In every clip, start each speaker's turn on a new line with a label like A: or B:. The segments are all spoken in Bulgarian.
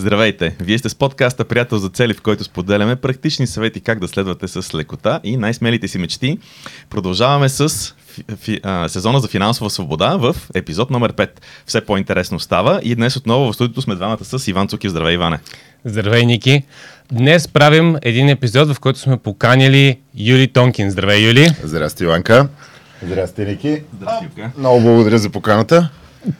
A: Здравейте! Вие сте с подкаста Приятел за цели, в който споделяме практични съвети как да следвате с лекота и най-смелите си мечти. Продължаваме с фи, а, сезона за финансова свобода в епизод номер 5. Все по-интересно става и днес отново в студиото сме двамата с Иван Цукив. Здравей, Иване!
B: Здравей, Ники! Днес правим един епизод, в който сме поканили Юли Тонкин. Здравей, Юли!
C: Здрасти, Иванка! Здрасти, Ники!
A: Здрасти!
C: Много благодаря за поканата.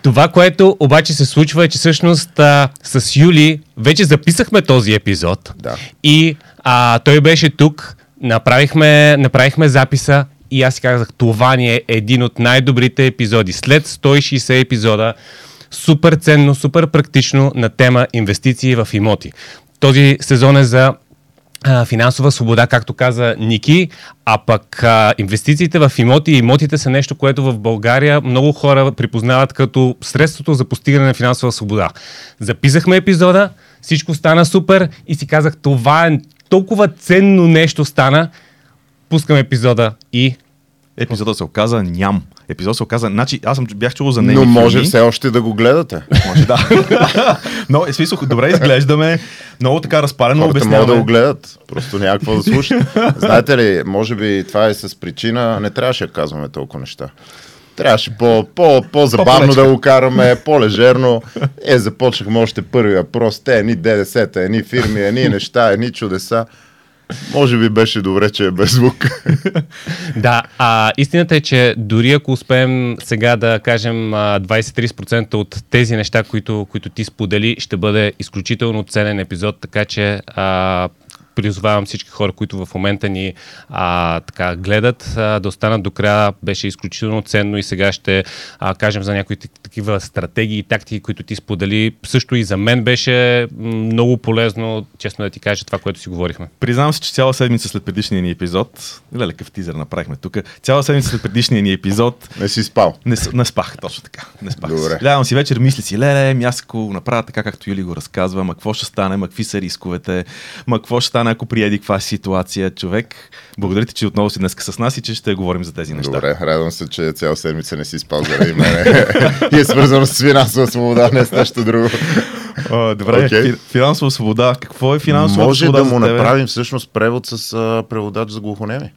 B: Това, което обаче се случва е, че всъщност а, с Юли вече записахме този епизод.
C: Да.
B: И а, той беше тук, направихме, направихме записа и аз си казах, това ни е един от най-добрите епизоди. След 160 епизода, супер ценно, супер практично на тема инвестиции в имоти. Този сезон е за финансова свобода, както каза Ники, а пък а, инвестициите в имоти и имотите са нещо, което в България много хора припознават като средството за постигане на финансова свобода. Записахме епизода, всичко стана супер и си казах, това е толкова ценно нещо стана, пускам епизода и
A: Епизода се оказа ням. Епизод се оказа, значи аз съм бях чул за него.
C: Но може все още да го гледате.
A: Може да. Но е смисъл, добре изглеждаме, много така разпалено
C: Хората
A: обясняваме.
C: могат да го гледат, просто няма какво да слушат. Знаете ли, може би това е с причина, не трябваше да казваме толкова неща. Трябваше по, по, по-забавно да го караме, по-лежерно. Е, започнахме още първи въпрос. Те, едни ДДС-та, едни фирми, едни неща, едни чудеса. Може би беше добре, че е без звук.
B: Да, а истината е, че дори ако успеем сега да кажем а, 20-30% от тези неща, които, които ти сподели, ще бъде изключително ценен епизод, така че а, призовавам всички хора, които в момента ни а, така, гледат, а, да останат до края. Беше изключително ценно и сега ще а, кажем за някои такива стратегии и тактики, които ти сподели. Също и за мен беше много полезно, честно да ти кажа това, което си говорихме.
A: Признавам се, че цяла седмица след предишния ни епизод, леле, какъв тизър направихме тук, цяла седмица след предишния ни епизод,
C: Не си спал.
A: не, не спах, точно така. Не спах.
C: Добре.
A: Лягам си вечер, мисля си, леле, ми аз ако направя така, както Юли го разказва, ма какво ще стане, ма какви са рисковете, ма какво ще стане, ако приеди каква ситуация, човек. Благодаря ти, че отново си днес с нас и че ще говорим за тези неща.
C: Добре, радвам се, че цяла седмица не си спал заради мене. и е свързано с финансова свобода, не с нещо друго.
A: О, добре, фи- финансова свобода. Какво е финансова
C: Може
A: свобода
C: да му
A: за тебе?
C: направим всъщност превод с а, преводач за глухонеми.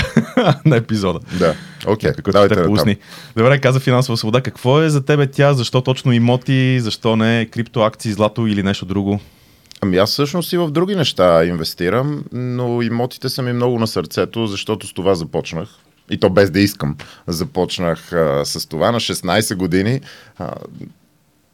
A: на епизода.
C: Да, окей.
A: Ако
C: давайте
A: те пусни. Добре, каза финансова свобода. Какво е за тебе тя? Защо точно имоти? Защо не криптоакции, злато или нещо друго?
C: Ами аз всъщност и в други неща инвестирам, но имотите са ми много на сърцето, защото с това започнах. И то без да искам. Започнах а, с това на 16 години. А,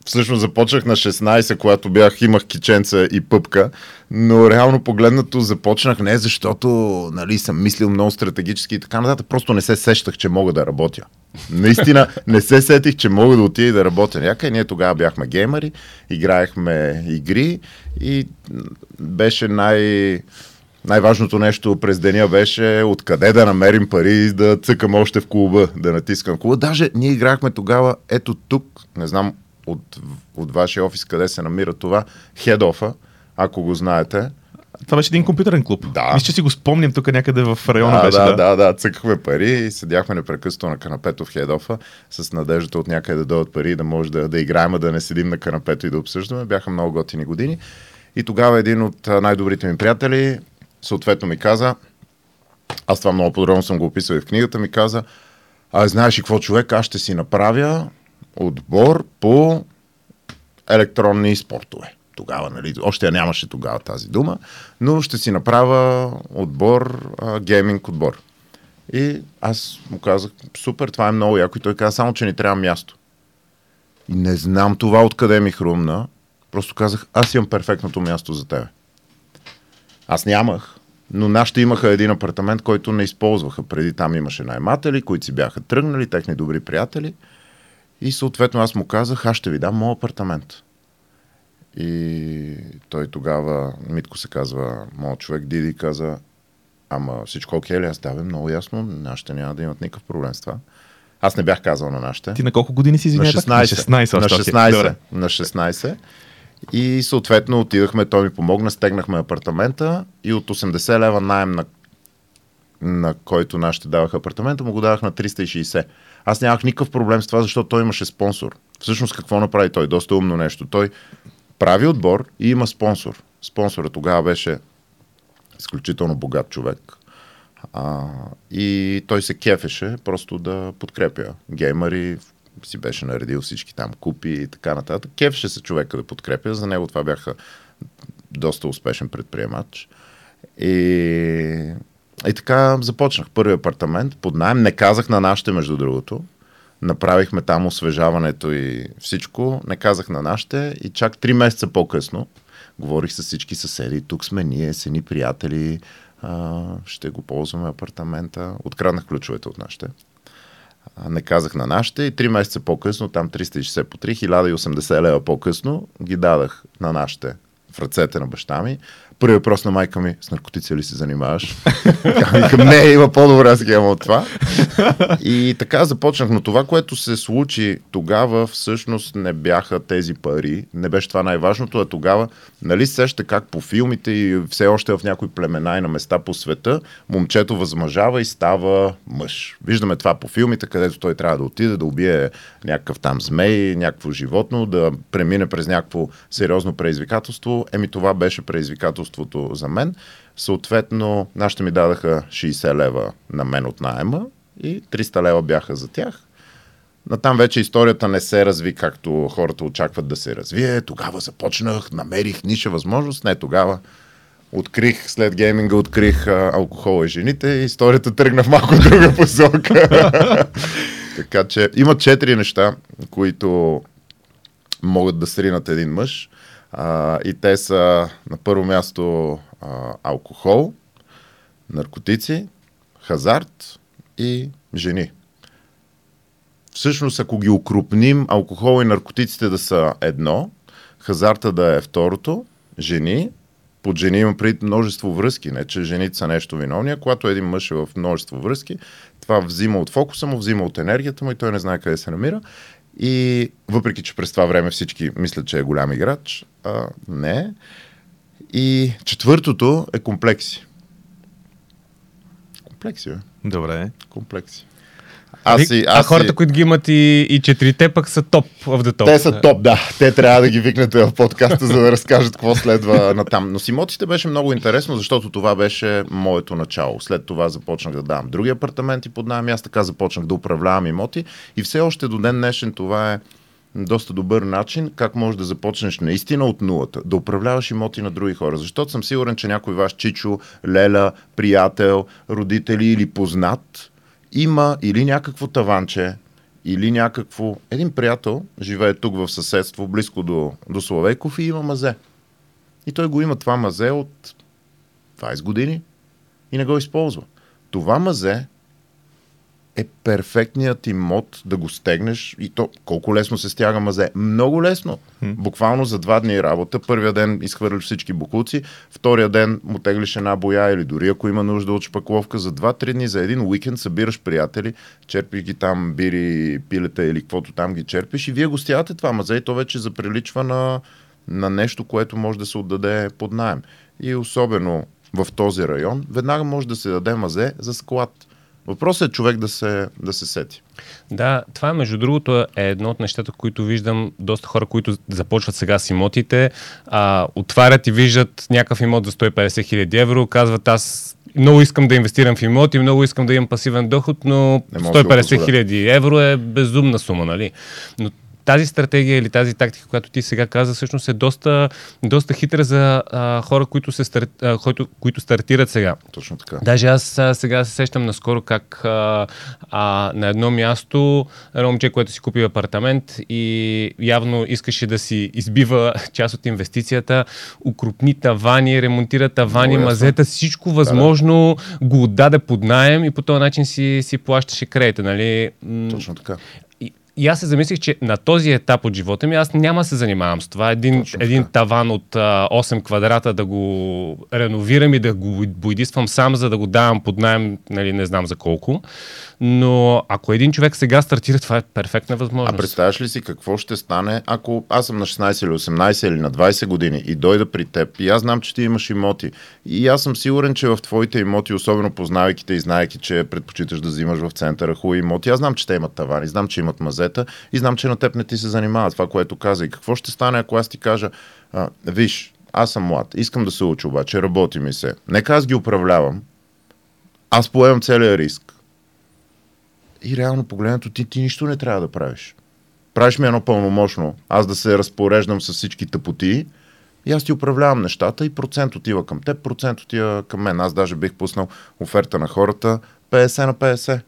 C: всъщност започнах на 16, когато бях, имах киченца и пъпка, но реално погледнато започнах не защото нали, съм мислил много стратегически и така нататък, просто не се сещах, че мога да работя. Наистина не се сетих, че мога да отида да работя някъде. Ние тогава бяхме геймери, играехме игри и беше най... Най-важното нещо през деня беше откъде да намерим пари и да цъкам още в клуба, да натискам клуба. Даже ние играхме тогава, ето тук, не знам от, от вашия офис къде се намира това, хедофа, ако го знаете.
A: Това беше един компютърен клуб.
C: Да.
A: Мисля, че си го спомням тук някъде в района
C: да,
A: беше.
C: да, да, да, цъкахме пари и седяхме непрекъснато на канапето в хедофа с надеждата от някъде да дойдат пари, да може да, да играем, а да не седим на канапето и да обсъждаме. Бяха много готини години. И тогава един от най-добрите ми приятели съответно ми каза, аз това много подробно съм го описал и в книгата, ми каза, а знаеш ли какво човек, аз ще си направя отбор по електронни спортове. Тогава, нали, още я нямаше тогава тази дума, но ще си направя отбор, а, гейминг отбор. И аз му казах, супер, това е много яко. И той каза, само че ни трябва място. И не знам това откъде ми хрумна. Просто казах, аз имам перфектното място за тебе. Аз нямах, но нашите имаха един апартамент, който не използваха. Преди там имаше найматели, които си бяха тръгнали, техни добри приятели. И съответно аз му казах, аз ще ви дам моят апартамент. И той тогава, Митко се казва, моят човек, Диди каза, ама всичко окей ли? Аз давам много ясно, нашите няма да имат никакъв проблем с това. Аз не бях казал на нашите.
A: Ти на колко години си
C: На
A: извиняй?
C: 16.
A: На 16.
C: на
A: още, окей.
C: 16.
A: Добре.
C: На 16. И съответно отидахме, той ми помогна, стегнахме апартамента и от 80 лева найем на, на който нашите даваха апартамента, му го давах на 360. Аз нямах никакъв проблем с това, защото той имаше спонсор. Всъщност какво направи той? Доста умно нещо. Той прави отбор и има спонсор. Спонсора тогава беше изключително богат човек. А, и той се кефеше просто да подкрепя геймери, си беше наредил всички там купи и така нататък. Кефеше се човека да подкрепя, за него това бяха доста успешен предприемач. И, и така започнах първи апартамент под найем. Не казах на нашите, между другото. Направихме там освежаването и всичко. Не казах на нашите и чак три месеца по-късно говорих с всички съседи. Тук сме ние, сени приятели. А, ще го ползваме апартамента. Откраднах ключовете от нашите. А, не казах на нашите и три месеца по-късно, там 360 по 3, 1080 лева по-късно, ги дадах на нашите в ръцете на баща ми. Първи въпрос на майка ми, с наркотици ли се занимаваш? Викам, не, има по-добра схема от това. И така започнах, но това, което се случи тогава, всъщност не бяха тези пари, не беше това най-важното, а тогава, нали сеща как по филмите и все още в някои племена и на места по света, момчето възмъжава и става мъж. Виждаме това по филмите, където той трябва да отиде, да убие някакъв там змей, някакво животно, да премине през някакво сериозно предизвикателство. Еми това беше предизвикателство строителството за мен. Съответно, нашите ми дадаха 60 лева на мен от найема и 300 лева бяха за тях. Натам вече историята не се разви както хората очакват да се развие. Тогава започнах, намерих ниша възможност. Не тогава. Открих, след гейминга открих а, алкохола и жените и историята тръгна в малко друга посока. така че има четири неща, които могат да сринат един мъж. А, и те са на първо място а, алкохол, наркотици, хазарт и жени. Всъщност, ако ги укрупним, алкохол и наркотиците да са едно, хазарта да е второто, жени, под жени има преди множество връзки, не че жените са нещо виновни, а когато един мъж е в множество връзки, това взима от фокуса му, взима от енергията му и той не знае къде се намира. И въпреки, че през това време всички мислят, че е голям играч, а, не. И четвъртото е комплекси. Комплекси, бе.
A: Добре.
C: Комплекси.
B: Аз аз а хората, които ги имат и, и четирите, пък са топ в the top.
C: Те са топ, да. Те трябва да ги викнете в подкаста, за да разкажат какво следва на там. Но с имотите беше много интересно, защото това беше моето начало. След това започнах да давам други апартаменти под найем. Аз така започнах да управлявам имоти. И все още до ден днешен това е доста добър начин как можеш да започнеш наистина от нулата, да управляваш имоти на други хора. Защото съм сигурен, че някой ваш чичо, леля, приятел, родители или познат има или някакво таванче, или някакво... Един приятел живее тук в съседство, близко до, до Славейков и има мазе. И той го има това мазе от 20 години и не го използва. Това мазе е перфектният имот да го стегнеш и то колко лесно се стяга мазе. Много лесно. Hmm. Буквално за два дни работа. Първия ден изхвърляш всички букуци, втория ден му теглиш една боя или дори ако има нужда от шпакловка. За два-три дни, за един уикенд събираш приятели, черпиш ги там бири, пилета или каквото там ги черпиш и вие го стягате това мазе и то вече заприличва на, на нещо, което може да се отдаде под найем. И особено в този район, веднага може да се даде мазе за склад Въпросът е човек да се, да се сети.
B: Да, това между другото е едно от нещата, които виждам доста хора, които започват сега с имотите, а, отварят и виждат някакъв имот за 150 хиляди евро, казват аз много искам да инвестирам в имоти, много искам да имам пасивен доход, но 150 хиляди евро е безумна сума, нали? Но тази стратегия или тази тактика, която ти сега каза, всъщност е доста, доста хитра за а, хора, които, се старт, а, които, които стартират сега.
C: Точно така.
B: Даже аз а, сега се сещам наскоро как а, а, на едно място едно момче, което си купи апартамент и явно искаше да си избива част от инвестицията, укрупни тавани, ремонтира тавани, О, мазета, всичко възможно да, да. го отдаде под найем и по този начин си, си плащаше кредита. Нали?
C: Точно така.
B: И аз се замислих, че на този етап от живота ми аз няма се занимавам с това. Един, един таван от а, 8 квадрата да го реновирам и да го бойдиствам сам, за да го давам под найем, нали, не знам за колко. Но ако един човек сега стартира, това е перфектна възможност.
C: А представяш ли си какво ще стане, ако аз съм на 16 или 18 или на 20 години и дойда при теб и аз знам, че ти имаш имоти. И аз съм сигурен, че в твоите имоти, особено познавайки те и знаеки, че предпочиташ да взимаш в центъра хубави имоти, аз знам, че те имат тавани, знам, че имат мазе, съвета и знам, че на теб не ти се занимава това, което каза. И какво ще стане, ако аз ти кажа, а, виж, аз съм млад, искам да се уча обаче, работи ми се. Нека аз ги управлявам, аз поемам целият риск. И реално погледнато ти, ти нищо не трябва да правиш. Правиш ми едно пълномощно, аз да се разпореждам с всички тъпоти и аз ти управлявам нещата и процент отива към теб, процент отива към мен. Аз даже бих пуснал оферта на хората 50 на 50.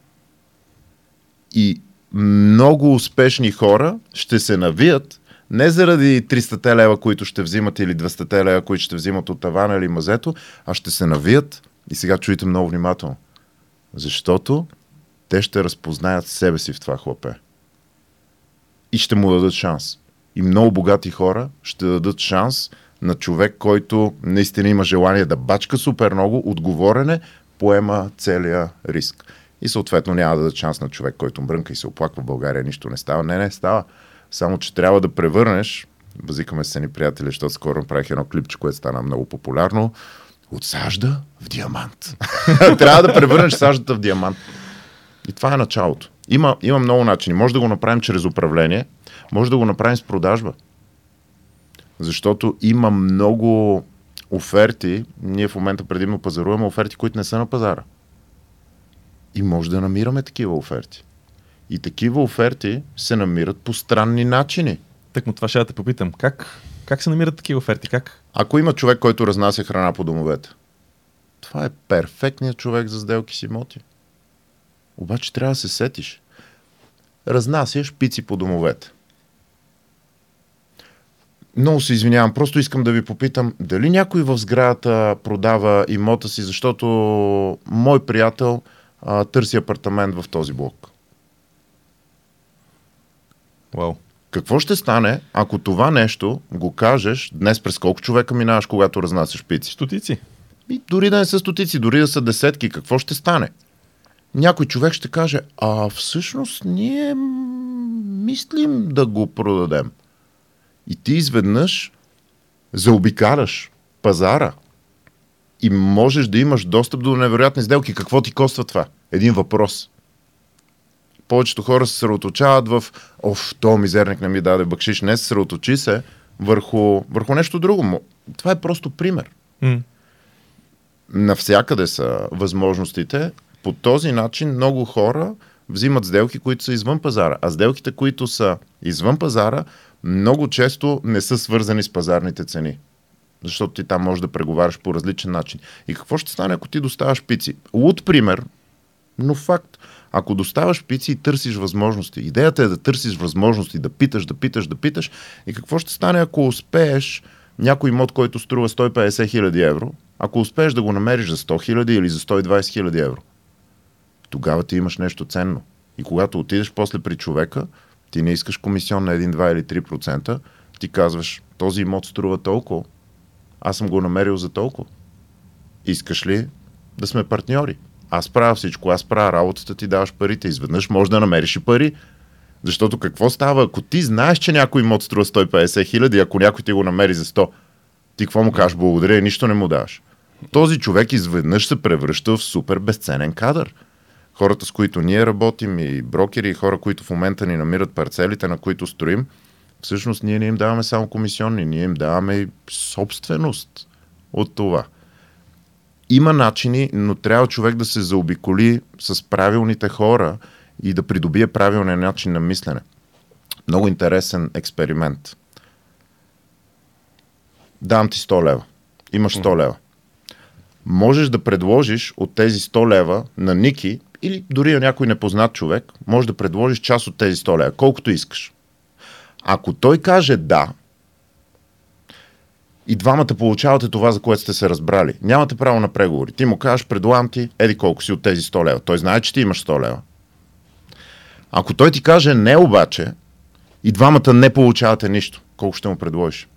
C: И много успешни хора ще се навият не заради 300 лева, които ще взимат или 200 лева, които ще взимат от тавана или мазето, а ще се навият и сега чуйте много внимателно. Защото те ще разпознаят себе си в това хлапе. И ще му дадат шанс. И много богати хора ще дадат шанс на човек, който наистина има желание да бачка супер много, отговорене, поема целия риск. И съответно няма да дадат шанс на човек, който мрънка и се оплаква в България, нищо не става. Не, не става. Само, че трябва да превърнеш, базикаме се ни приятели, защото скоро направих едно клипче, което стана много популярно, от сажда в диамант. трябва да превърнеш саждата в диамант. И това е началото. Има, има много начини. Може да го направим чрез управление, може да го направим с продажба. Защото има много оферти, ние в момента предимно пазаруваме оферти, които не са на пазара. И може да намираме такива оферти. И такива оферти се намират по странни начини.
A: Так му това ще да те попитам. Как, как се намират такива оферти? Как?
C: Ако има човек, който разнася храна по домовете, това е перфектният човек за сделки с имоти. Обаче трябва да се сетиш. Разнасяш пици по домовете. Много се извинявам, просто искам да ви попитам, дали някой в сградата продава имота си, защото мой приятел а, търси апартамент в този блок.
A: Вау.
C: Какво ще стане, ако това нещо го кажеш днес през колко човека минаваш, когато разнасяш пици?
A: Стотици.
C: И дори да не са стотици, дори да са десетки, какво ще стане? Някой човек ще каже, а всъщност ние мислим да го продадем. И ти изведнъж заобикараш пазара и можеш да имаш достъп до невероятни сделки. Какво ти коства това? Един въпрос. Повечето хора се съсредоточават в оф, то мизерник не ми даде бъкшиш. Не съсредоточи се върху, върху нещо друго. Това е просто пример.
A: М.
C: Навсякъде са възможностите. По този начин много хора взимат сделки, които са извън пазара. А сделките, които са извън пазара, много често не са свързани с пазарните цени. Защото ти там можеш да преговаряш по различен начин. И какво ще стане, ако ти доставаш пици? Луд пример, но факт. Ако доставаш пици и търсиш възможности, идеята е да търсиш възможности, да питаш, да питаш, да питаш. И какво ще стане, ако успееш някой имот, който струва 150 хиляди евро, ако успееш да го намериш за 100 хиляди или за 120 хиляди евро? Тогава ти имаш нещо ценно. И когато отидеш после при човека, ти не искаш комисион на 1, 2 или 3%, ти казваш, този имот струва толкова, аз съм го намерил за толкова. Искаш ли да сме партньори? Аз правя всичко, аз правя работата, ти даваш парите. Изведнъж може да намериш и пари. Защото какво става, ако ти знаеш, че някой имот струва 150 хиляди, ако някой ти го намери за 100, ти какво му кажеш благодаря и нищо не му даваш. Този човек изведнъж се превръща в супер безценен кадър. Хората, с които ние работим и брокери, и хора, които в момента ни намират парцелите, на които строим, всъщност ние не им даваме само комисионни, ние им даваме и собственост от това. Има начини, но трябва човек да се заобиколи с правилните хора и да придобие правилния начин на мислене. Много интересен експеримент. Дам ти 100 лева. Имаш 100 лева. Можеш да предложиш от тези 100 лева на Ники или дори на някой непознат човек, може да предложиш част от тези 100 лева, колкото искаш. Ако той каже да, и двамата получавате това, за което сте се разбрали. Нямате право на преговори. Ти му кажеш, предлагам ти, еди колко си от тези 100 лева. Той знае, че ти имаш 100 лева. Ако той ти каже не обаче, и двамата не получавате нищо, колко ще му предложиш?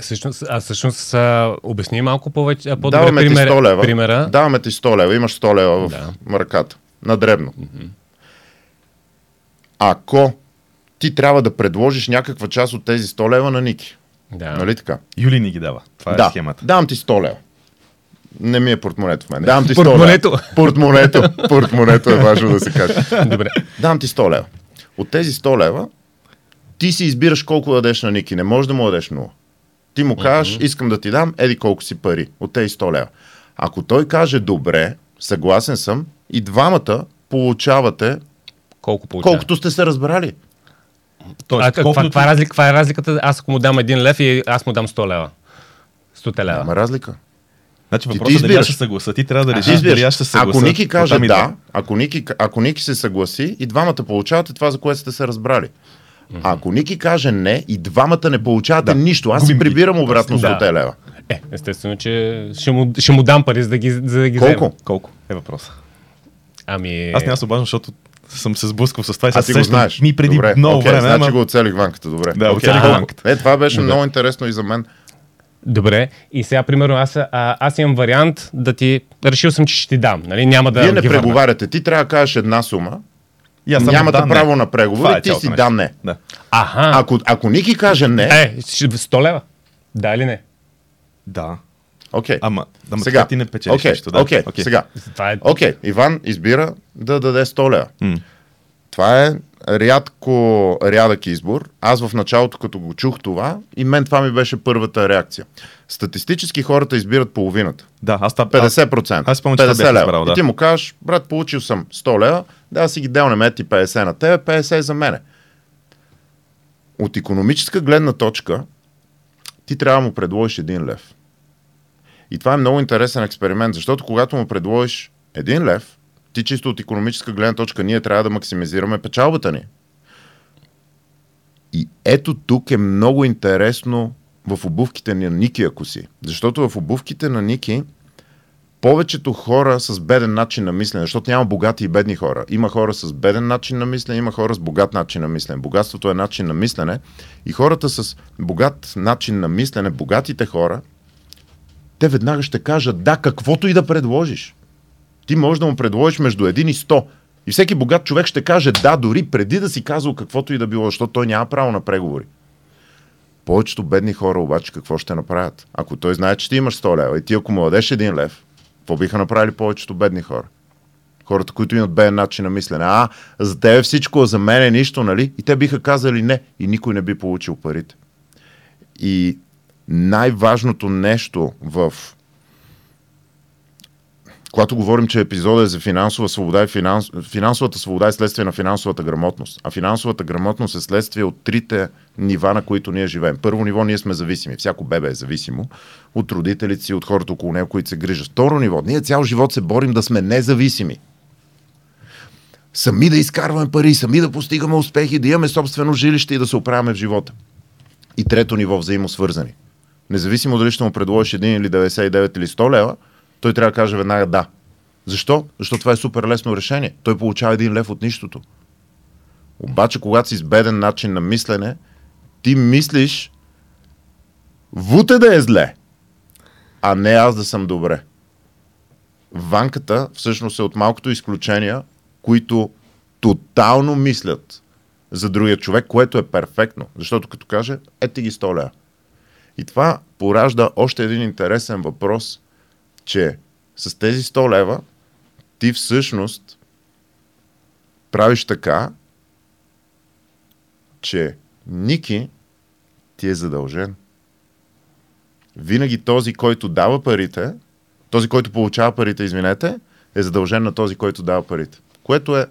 B: Всъщност, а всъщност а, обясни малко повече, по-добре
C: Даваме
B: пример,
C: ти 100 лева.
B: примера.
C: Даваме ти 100 лева. Имаш 100 лева в
B: Да.
C: ръката. На дребно. Ако ти трябва да предложиш някаква част от тези 100 лева на Ники.
B: Да.
C: Нали така?
A: Юли ни ги дава. Това е
C: да.
A: схемата.
C: Давам ти 100 лева. Не ми е портмонето в мен. Давам ти 100
B: Портмонето.
C: лева. Портмонето. Портмонето е важно да се каже.
B: Добре.
C: Давам ти 100 лева. От тези 100 лева, ти си избираш колко да дадеш на Ники. Не можеш да му дадеш 0. Ти му кажеш, искам да ти дам, еди колко си пари. От тези 100 лева. Ако той каже, добре, съгласен съм, и двамата получавате
B: Колко получава?
C: колкото сте се разбрали.
A: Тоест,
B: А,
A: колкото
B: каква, е разлика, каква е разликата? Аз ако му дам един лев и аз му дам 100 лева. 100 лева.
C: Няма разлика.
A: Значи
C: ти
A: въпросът е дали ще съгласа. Ти трябва да
C: Ти
A: решиш дали аз ще се съгласа.
C: Ако Ники каже да, ако Ники, ако Ники се съгласи и двамата получавате това, за което сте се разбрали. А ако Ники каже не и двамата не получавате
A: Да.
C: нищо, аз си
A: Губим ги.
C: прибирам обратно
B: Да.
C: 100 лева.
B: Е, естествено, че ще му, ще му дам пари, за да ги, за да ги
C: Колко?
B: взема.
A: Колко е въпроса?
B: Ами...
A: Аз няма се обаждам, защото съм се сблъскал с това и се
C: А ти го знаеш.
A: ми преди
C: Добре.
A: много
C: Окей,
A: време.
C: Значи
A: ама-
C: го оцелих ванката, добре.
A: Да,
C: Окей.
A: оцелих ванката.
C: Е, това беше
B: Добре.
C: много интересно и за мен.
B: Добре, и сега, примерно, аз, а, аз имам вариант да ти... Решил съм, че ще ти дам, нали? Няма да
C: Вие не преговаряте. Ти трябва да кажеш една сума.
A: И аз
C: Нямате
A: да, не.
C: право на
A: Това
C: преговори,
A: е
C: ти си да не.
A: Да.
B: Аха.
C: Ако, ако Ники каже не,
B: Е, ще- 100 лева. Да или не?
A: Да.
C: Окей.
A: Ама, ама
C: Сега.
A: сега. ти не печелиш
C: Окей,
A: нещо. Да.
C: окей, сега.
B: Това е...
C: Окей, Иван избира да даде 100 лева.
A: М.
C: Това е рядко, рядък избор. Аз в началото, като го чух това, и мен това ми беше първата реакция. Статистически хората избират половината.
A: Да, аз това...
C: 50%.
A: Аз спомням, че това
C: 50
A: бях
C: лева.
A: избрал, да.
C: И ти му кажеш, брат, получил съм 100 лева, да си ги делнем ети 50 на тебе, 50 за мене. От економическа гледна точка, ти трябва да му предложиш един лев. И това е много интересен експеримент, защото когато му предложиш един лев, ти чисто от економическа гледна точка, ние трябва да максимизираме печалбата ни. И ето тук е много интересно в обувките на Ники, ако си. Защото в обувките на Ники повечето хора с беден начин на мислене, защото няма богати и бедни хора. Има хора с беден начин на мислене, има хора с богат начин на мислене. Богатството е начин на мислене и хората с богат начин на мислене, богатите хора, те веднага ще кажат да, каквото и да предложиш. Ти можеш да му предложиш между 1 и 100. И всеки богат човек ще каже да, дори преди да си казал каквото и да било, защото той няма право на преговори. Повечето бедни хора обаче какво ще направят? Ако той знае, че ти имаш 100 лева и ти ако му дадеш един лев, какво биха направили повечето бедни хора? Хората, които имат беден начин на мислене. А, за тебе всичко, а за мен е нищо, нали? И те биха казали не и никой не би получил парите. И най-важното нещо в когато говорим, че епизодът е за финансова свобода и финанс... финансовата свобода е следствие на финансовата грамотност. А финансовата грамотност е следствие от трите нива, на които ние живеем. Първо ниво, ние сме зависими. Всяко бебе е зависимо от родителите си, от хората около него, които се грижат. Второ ниво, ние цял живот се борим да сме независими. Сами да изкарваме пари, сами да постигаме успехи, да имаме собствено жилище и да се оправяме в живота. И трето ниво, взаимосвързани. Независимо дали ще му предложиш 1 или 99 или 100 лева, той трябва да каже веднага да. Защо? Защото това е супер лесно решение. Той получава един лев от нищото. Обаче, когато си с беден начин на мислене, ти мислиш вуте да е зле, а не аз да съм добре. Ванката всъщност е от малкото изключения, които тотално мислят за другия човек, което е перфектно. Защото като каже, ети ги 100 лева. И това поражда още един интересен въпрос, че с тези 100 лева ти всъщност правиш така, че Ники ти е задължен. Винаги този, който дава парите, този, който получава парите, извинете, е задължен на този, който дава парите. Което е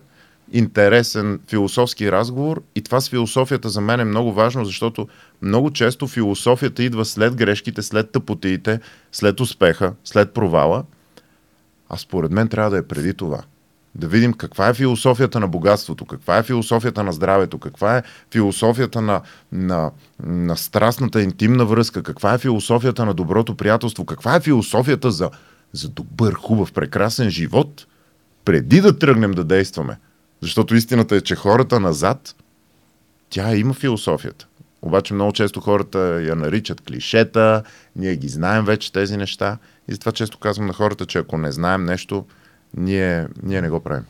C: интересен философски разговор и това с философията за мен е много важно, защото много често философията идва след грешките, след тъпотиите, след успеха, след провала, а според мен трябва да е преди това. Да видим каква е философията на богатството, каква е философията на здравето, каква е философията на, на, на страстната интимна връзка, каква е философията на доброто приятелство, каква е философията за, за добър, хубав, прекрасен живот, преди да тръгнем да действаме. Защото истината е, че хората назад, тя има философията. Обаче много често хората я наричат клишета, ние ги знаем вече тези неща и затова често казвам на хората, че ако не знаем нещо, ние, ние не го правим.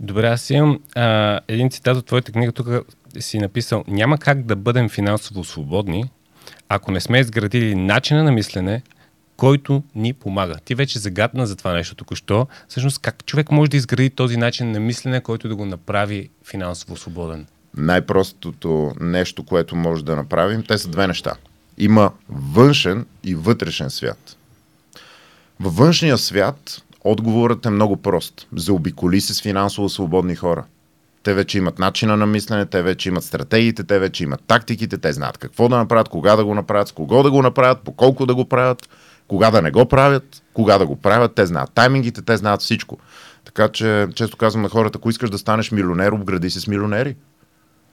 B: Добре, аз имам а, един цитат от твоята книга. Тук си написал, няма как да бъдем финансово свободни, ако не сме изградили начина на мислене, който ни помага. Ти вече загадна за това нещо току-що. Всъщност, как човек може да изгради този начин на мислене, който да го направи финансово свободен?
C: Най-простото нещо, което може да направим, те са две неща. Има външен и вътрешен свят. Във външния свят отговорът е много прост. Заобиколи се с финансово свободни хора. Те вече имат начина на мислене, те вече имат стратегиите, те вече имат тактиките, те знаят какво да направят, кога да го направят, с кого да го направят, по колко да го правят, кога да не го правят, кога да го правят, те знаят таймингите, те знаят всичко. Така че, често казвам на хората, ако искаш да станеш милионер, обгради се с милионери.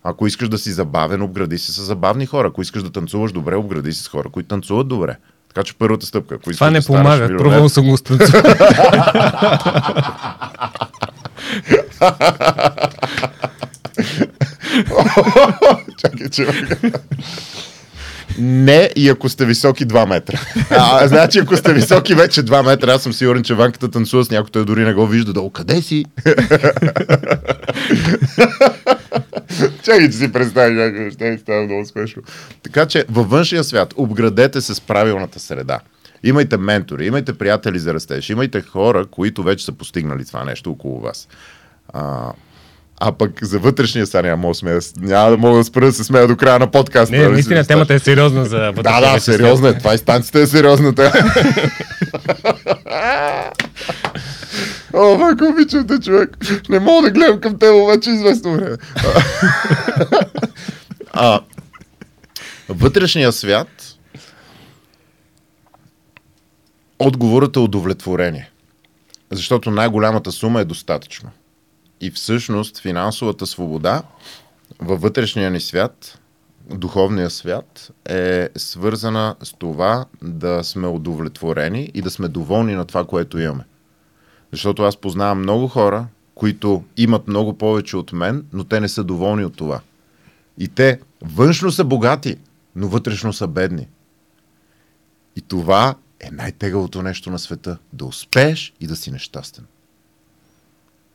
C: Ако искаш да си забавен, обгради се с забавни хора. Ако искаш да танцуваш добре, обгради се с хора, които танцуват добре. Така че първата стъпка. Ако
B: Това не
C: да
B: помага.
C: милионер-
B: Пробвал съм го с.
C: Чакай, човек. Не и ако сте високи 2 метра. А, значи ако сте високи вече 2 метра, аз съм сигурен, че Ванката танцува с някой, той дори не го вижда. Долу, къде си? Чакай, че си представи някакви неща и става много смешно. Така че във външния свят обградете се с правилната среда. Имайте ментори, имайте приятели за растеж, имайте хора, които вече са постигнали това нещо около вас. А, а пък за вътрешния сега няма, мога да смея, няма да мога да спра да се смея до края на подкаста.
B: Не,
C: нали
B: наистина
C: представяш?
B: темата е сериозна за
C: Да,
B: вътрешния
C: да,
B: свят.
C: сериозно е. Това и станцията е сериозна. Те. О, майко, обичам те, човек. Не мога да гледам към теб вече известно време. а, вътрешния свят отговорът е удовлетворение. Защото най-голямата сума е достатъчно. И всъщност финансовата свобода във вътрешния ни свят, духовния свят, е свързана с това да сме удовлетворени и да сме доволни на това, което имаме. Защото аз познавам много хора, които имат много повече от мен, но те не са доволни от това. И те външно са богати, но вътрешно са бедни. И това е най-тегавото нещо на света. Да успееш и да си нещастен.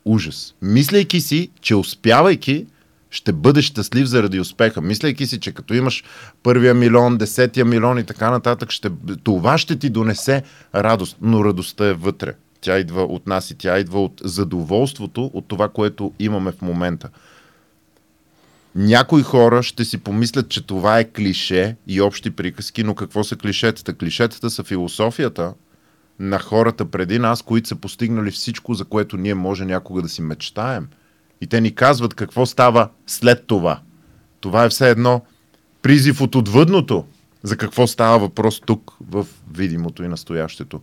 C: Ужас. Мислейки си, че успявайки, ще бъдеш щастлив заради успеха. Мислейки си, че като имаш първия милион, десетия милион и така нататък, ще, това ще ти донесе радост. Но радостта е вътре. Тя идва от нас и тя идва от задоволството от това, което имаме в момента. Някои хора ще си помислят, че това е клише и общи приказки, но какво са клишетата? Клишетата са философията на хората преди нас, които са постигнали всичко, за което ние може някога да си мечтаем. И те ни казват какво става след това. Това е все едно призив от отвъдното, за какво става въпрос тук в видимото и настоящето.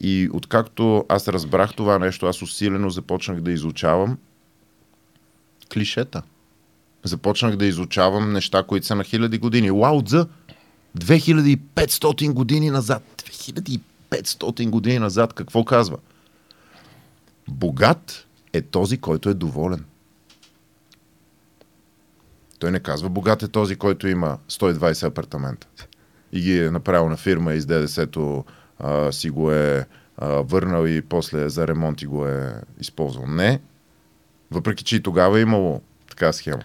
C: И откакто аз разбрах това нещо, аз усилено започнах да изучавам клишета. Започнах да изучавам неща, които са на хиляди години. Лао Цзъ, 2500 години назад. 2500 години назад какво казва? Богат е този, който е доволен. Той не казва богат е този, който има 120 апартамента и ги е направил на фирма и с ДДС-то а, си го е а, върнал и после за ремонт и го е използвал. Не. Въпреки, че и тогава е имало така схема.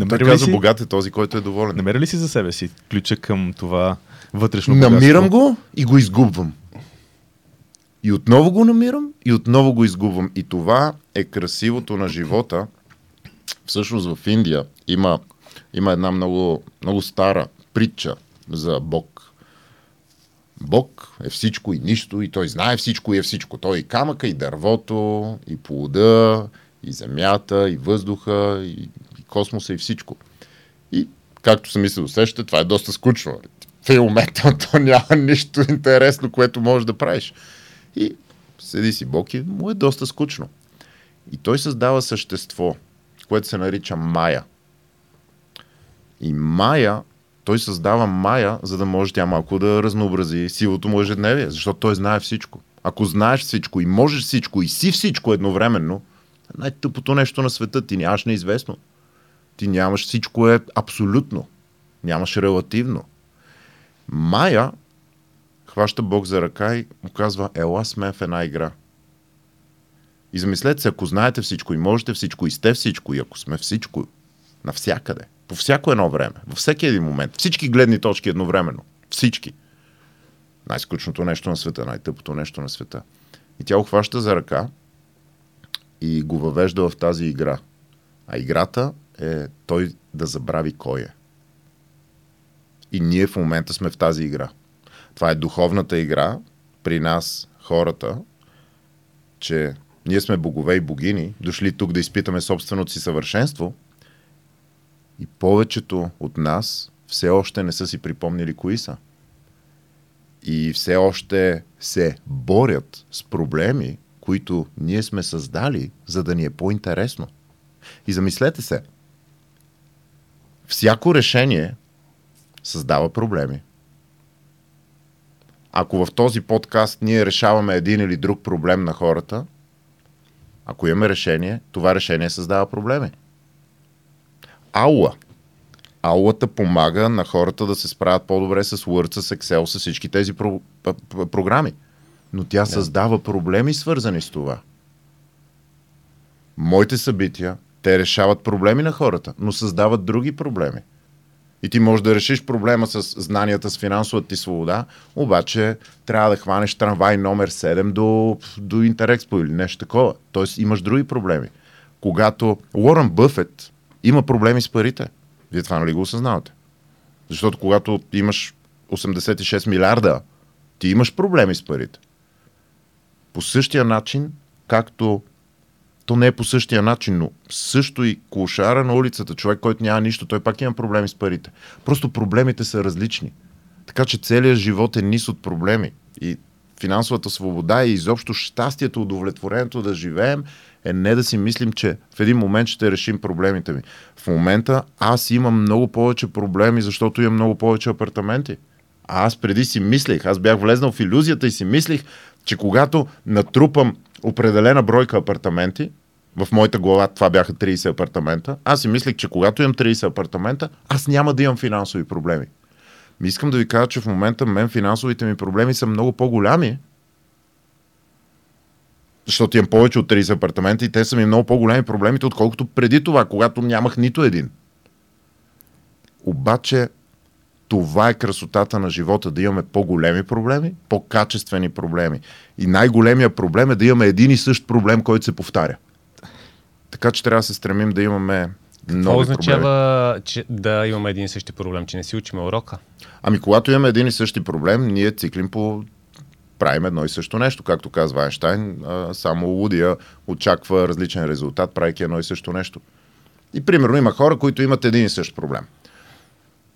C: Той казва,
A: си,
C: богат е този, който е доволен.
A: намерил ли си за себе си ключа към това вътрешно богатство?
C: Намирам го и го изгубвам. И отново го намирам и отново го изгубвам. И това е красивото на живота. Всъщност в Индия има, има една много, много стара притча за Бог. Бог е всичко и нищо, и той знае всичко и е всичко. Той и камъка, и дървото, и плода, и земята, и въздуха, и, и космоса, и всичко. И както сами се усещате, това е доста скучно. В момента то няма нищо интересно, което можеш да правиш. И седи си Бог и му е доста скучно. И той създава същество, което се нарича Майя. И Майя, той създава Майя, за да може тя малко да разнообрази силото му ежедневие, защото той знае всичко. Ако знаеш всичко и можеш всичко и си всичко едновременно, най-тъпото нещо на света, ти нямаш неизвестно. Ти нямаш всичко е абсолютно. Нямаш релативно. Майя хваща Бог за ръка и му казва, ела с мен в една игра. И замислете се, ако знаете всичко и можете всичко и сте всичко и ако сме всичко, навсякъде, по всяко едно време, във всеки един момент, всички гледни точки едновременно, всички. Най-скучното нещо на света, най-тъпото нещо на света. И тя го хваща за ръка и го въвежда в тази игра. А играта е той да забрави кой е. И ние в момента сме в тази игра. Това е духовната игра при нас, хората, че ние сме богове и богини, дошли тук да изпитаме собственото си съвършенство и повечето от нас все още не са си припомнили кои са. И все още се борят с проблеми, които ние сме създали, за да ни е по-интересно. И замислете се, всяко решение създава проблеми. Ако в този подкаст ние решаваме един или друг проблем на хората, ако имаме решение, това решение създава проблеми. Аула. Аулата помага на хората да се справят по-добре с Word, с Excel, с всички тези про- програми. Но тя създава проблеми, свързани с това. Моите събития, те решават проблеми на хората, но създават други проблеми. И ти можеш да решиш проблема с знанията с финансовата ти свобода, обаче трябва да хванеш трамвай номер 7 до, до Интерекспо или нещо такова. Тоест имаш други проблеми. Когато Уорън Бъфет има проблеми с парите, вие това нали го осъзнавате? Защото когато имаш 86 милиарда, ти имаш проблеми с парите. По същия начин, както то не е по същия начин, но също и клошара на улицата, човек, който няма нищо, той пак има проблеми с парите. Просто проблемите са различни. Така че целият живот е низ от проблеми. И финансовата свобода и изобщо щастието, удовлетворението да живеем е не да си мислим, че в един момент ще решим проблемите ми. В момента аз имам много повече проблеми, защото имам много повече апартаменти. А аз преди си мислех, аз бях влезнал в иллюзията и си мислих, че когато натрупам определена бройка апартаменти, в моята глава това бяха 30 апартамента, аз си мислех, че когато имам 30 апартамента, аз няма да имам финансови проблеми. Ми искам да ви кажа, че в момента мен финансовите ми проблеми са много по-голями, защото имам повече от 30 апартамента и те са ми много по-големи проблемите, отколкото преди това, когато нямах нито един. Обаче това е красотата на живота, да имаме по-големи проблеми, по-качествени проблеми. И най-големия проблем е да имаме един и същ проблем, който се повтаря. Така че трябва да се стремим да имаме нови
B: означава,
C: проблеми.
B: че да имаме един и същи проблем, че не си учим урока?
C: Ами когато имаме един и същи проблем, ние циклим по правим едно и също нещо, както казва Айнштайн, само лудия очаква различен резултат, правейки едно и също нещо. И примерно има хора, които имат един и същ проблем.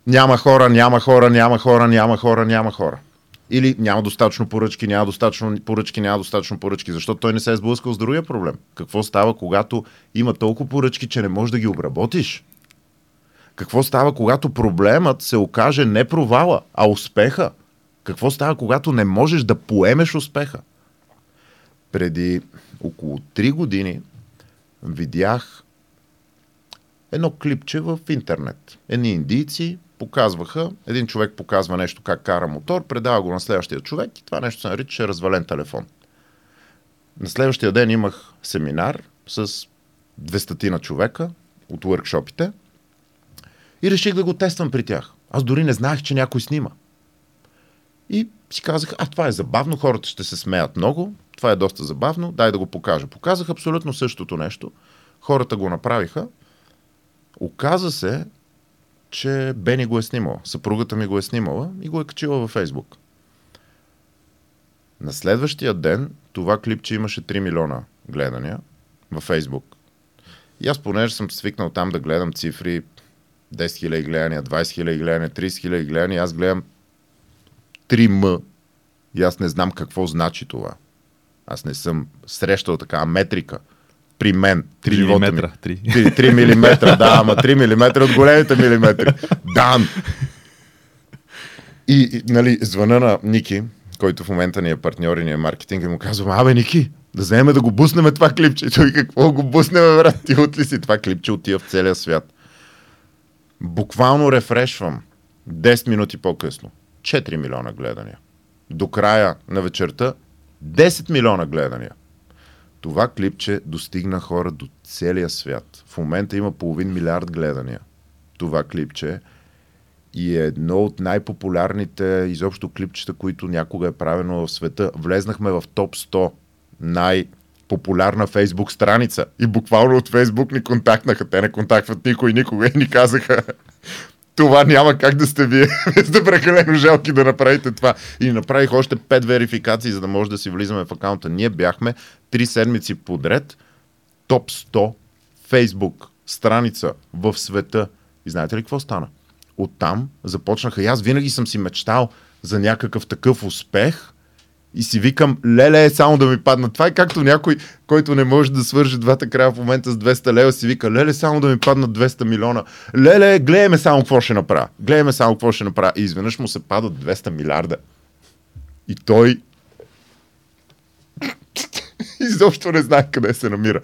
C: Няма хора, няма хора, няма хора, няма хора, няма хора. Или няма достатъчно поръчки, няма достатъчно поръчки, няма достатъчно поръчки, защото той не се е сблъскал с другия проблем. Какво става, когато има толкова поръчки, че не можеш да ги обработиш? Какво става, когато проблемът се окаже не провала, а успеха? Какво става, когато не можеш да поемеш успеха? Преди около 3 години видях едно клипче в интернет. Едни индийци показваха, един човек показва нещо как кара мотор, предава го на следващия човек и това нещо се нарича развален телефон. На следващия ден имах семинар с 200 на човека от workshopите и реших да го тествам при тях. Аз дори не знаех, че някой снима. И си казах, а това е забавно, хората ще се смеят много, това е доста забавно, дай да го покажа. Показах абсолютно същото нещо. Хората го направиха. Оказа се, че Бени го е снимала. Съпругата ми го е снимала и го е качила във Фейсбук. На следващия ден това клипче имаше 3 милиона гледания във Фейсбук. И аз, понеже съм свикнал там да гледам цифри 10 000 гледания, 20 000 гледания, 30 000 гледания, аз гледам 3М и аз не знам какво значи това. Аз не съм срещал такава метрика при мен. Три живота ми.
A: Милиметра, три.
C: 3, 3 милиметра, да, ама 3 милиметра от големите милиметри. Дан! И, и нали, звъна на Ники, който в момента ни е партньор и ни е маркетинг и му казвам, абе, Ники, да вземем да го буснем това клипче. Той какво го буснем, брат? Ти от ли си? Това клипче отива в целия свят. Буквално рефрешвам 10 минути по-късно. 4 милиона гледания. До края на вечерта 10 милиона гледания. Това клипче достигна хора до целия свят. В момента има половин милиард гледания. Това клипче. и е едно от най-популярните изобщо клипчета, които някога е правено в света. Влезнахме в топ 100 най- популярна фейсбук страница. И буквално от фейсбук ни контактнаха. Те не контактват никой никога и ни казаха това няма как да сте вие. Вие сте прекалено жалки да направите това. И направих още пет верификации, за да може да си влизаме в акаунта. Ние бяхме три седмици подред топ 100 фейсбук страница в света. И знаете ли какво стана? Оттам започнаха. И аз винаги съм си мечтал за някакъв такъв успех – и си викам, леле, само да ми падна. Това е както някой, който не може да свържи двата края в момента с 200 лева, си вика, леле, само да ми паднат 200 милиона. Леле, гледаме само какво ще направя. Гледаме само какво ще направя. И изведнъж му се падат 200 милиарда. И той изобщо не знае къде се намира.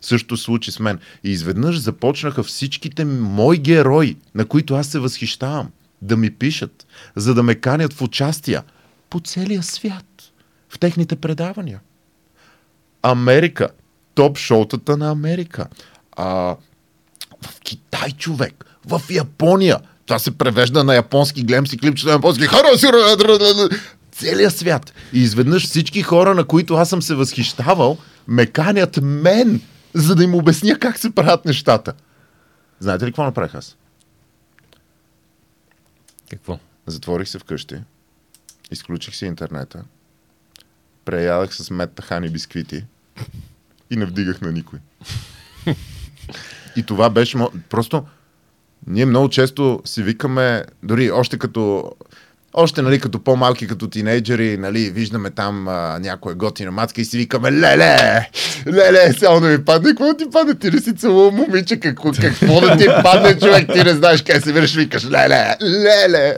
C: Също случи с мен. И изведнъж започнаха всичките мои герои, на които аз се възхищавам, да ми пишат, за да ме канят в участия по целия свят в техните предавания. Америка. Топ шоутата на Америка. А, в Китай човек. В Япония. Това се превежда на японски, гледам си клипчета на японски. Целият свят. И изведнъж всички хора, на които аз съм се възхищавал, ме канят мен, за да им обясня как се правят нещата. Знаете ли какво направих аз?
B: Какво?
C: Затворих се вкъщи, изключих си интернета, преядах с мед тахани бисквити и не вдигах на никой. И това беше... Просто ние много често си викаме, дори още като още, нали, като по-малки, като тинейджери, нали, виждаме там а, някоя готина матка и си викаме, леле, леле, само да ми падне, какво ти падне, ти не си целува момиче, какво, какво да ти падне, човек, ти не знаеш къде се вираш, викаш, леле, леле.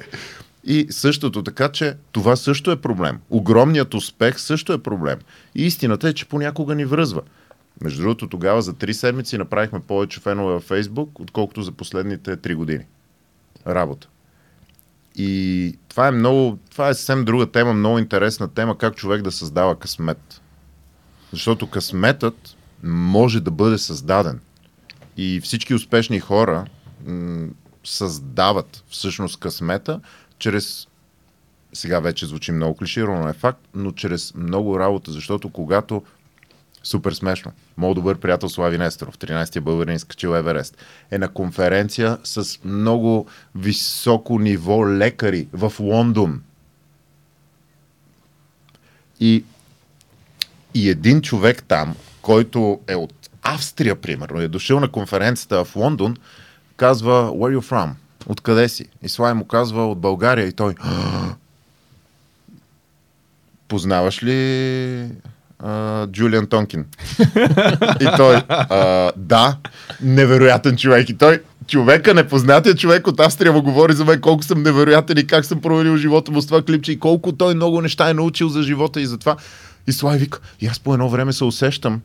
C: И същото, така че това също е проблем. Огромният успех също е проблем. И истината е, че понякога ни връзва. Между другото, тогава за три седмици направихме повече фенове във Фейсбук, отколкото за последните три години. Работа. И това е много, това е съвсем друга тема, много интересна тема, как човек да създава късмет. Защото късметът може да бъде създаден. И всички успешни хора м- създават всъщност късмета, чрез сега вече звучи много клиширано, е факт, но чрез много работа, защото когато супер смешно. Моят добър приятел Слави Несторов, 13-я българин скачил Еверест, е на конференция с много високо ниво лекари в Лондон. И, и един човек там, който е от Австрия, примерно, е дошъл на конференцията в Лондон, казва, where are you from? Откъде си? И Слай му казва от България и той познаваш ли Джулиан Тонкин? и той а, да, невероятен човек. И той човека, непознатия човек от Австрия му говори за мен колко съм невероятен и как съм променил живота му с това клипче и колко той много неща е научил за живота и за това. И Слай вика, и аз по едно време се усещам,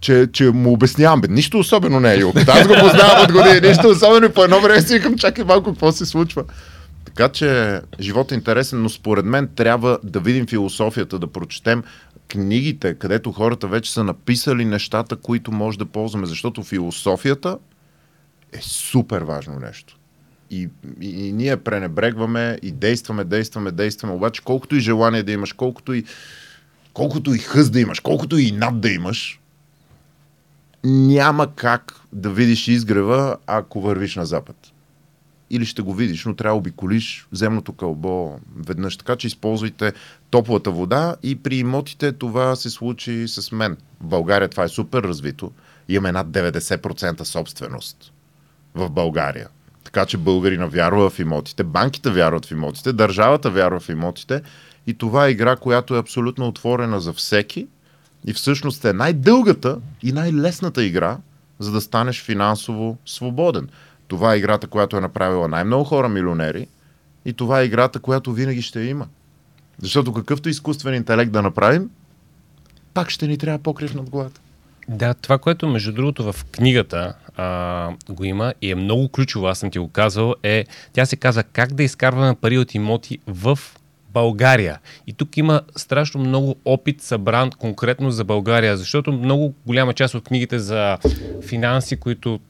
C: че, че му обяснявам. Бе. Нищо особено не е Юл. Аз го познавам от години. Нищо особено и по едно време си викам, чакай малко какво се случва. Така че живота е интересен, но според мен трябва да видим философията, да прочетем книгите, където хората вече са написали нещата, които може да ползваме, защото философията е супер важно нещо. И, и, и ние пренебрегваме и действаме, действаме, действаме. Обаче колкото и желание да имаш, колкото и, колкото и хъз да имаш, колкото и над да имаш, няма как да видиш изгрева, ако вървиш на запад. Или ще го видиш, но трябва да обиколиш земното кълбо веднъж. Така че използвайте топлата вода и при имотите това се случи с мен. В България това е супер развито. Имаме над 90% собственост в България. Така че българина вярва в имотите, банките вярват в имотите, държавата вярва в имотите и това е игра, която е абсолютно отворена за всеки и всъщност е най-дългата и най-лесната игра, за да станеш финансово свободен. Това е играта, която е направила най-много хора милионери и това е играта, която винаги ще има. Защото какъвто изкуствен интелект да направим, пак ще ни трябва покрив над главата.
B: Да, това, което между другото в книгата а, го има и е много ключово, аз съм ти го казал, е, тя се казва как да изкарваме пари от имоти в България. И тук има страшно много опит събран конкретно за България, защото много голяма част от книгите за финанси, които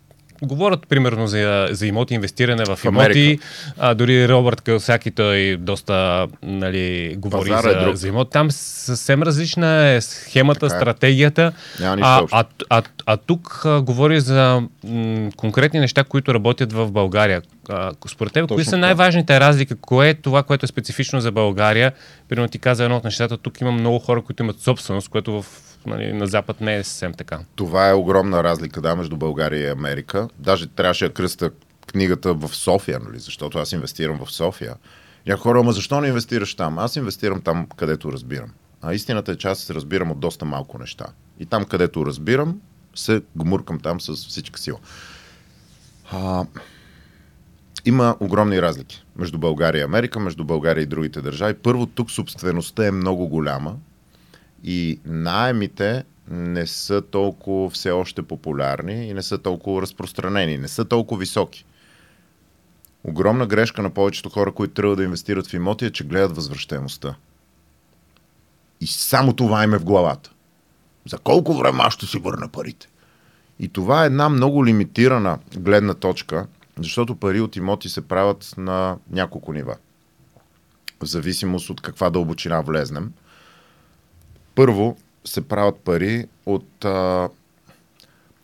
B: говорят примерно за, за имоти, инвестиране в,
C: В
B: имоти. А, дори Робърт Калсаки той доста нали, говори
C: Пазара е
B: за,
C: друг.
B: за имоти. Там съвсем различна е схемата,
C: Така е.
B: стратегията.
C: Няма нищо
B: А, а, а, а тук а, говори за м, конкретни неща, които работят в България. А, според теб, кои са най-важните разлики? Кое е това, което е специфично за България? Примерно ти каза едно от нещата, тук има много хора, които имат собственост, което в, нали, на Запад не е съвсем така.
C: Това е огромна разлика, да, между България и Америка. Даже трябваше да кръста книгата в София, нали, защото аз инвестирам в София. Някои хора, ама защо не инвестираш там? Аз инвестирам там, където разбирам. А истината е, че аз се разбирам от доста малко неща. И там, където разбирам, се гмуркам там с всичка сила. А, има огромни разлики между България и Америка, между България и другите държави. Първо, тук собствеността е много голяма и найемите не са толкова все още популярни и не са толкова разпространени, не са толкова високи. Огромна грешка на повечето хора, които трябва да инвестират в имоти е, че гледат възвръщаемостта. И само това им е в главата. За колко време аз ще си върна парите? И това е една много лимитирана гледна точка, защото пари от имоти се правят на няколко нива. В зависимост от каква дълбочина влезнем. Първо се правят пари от... А...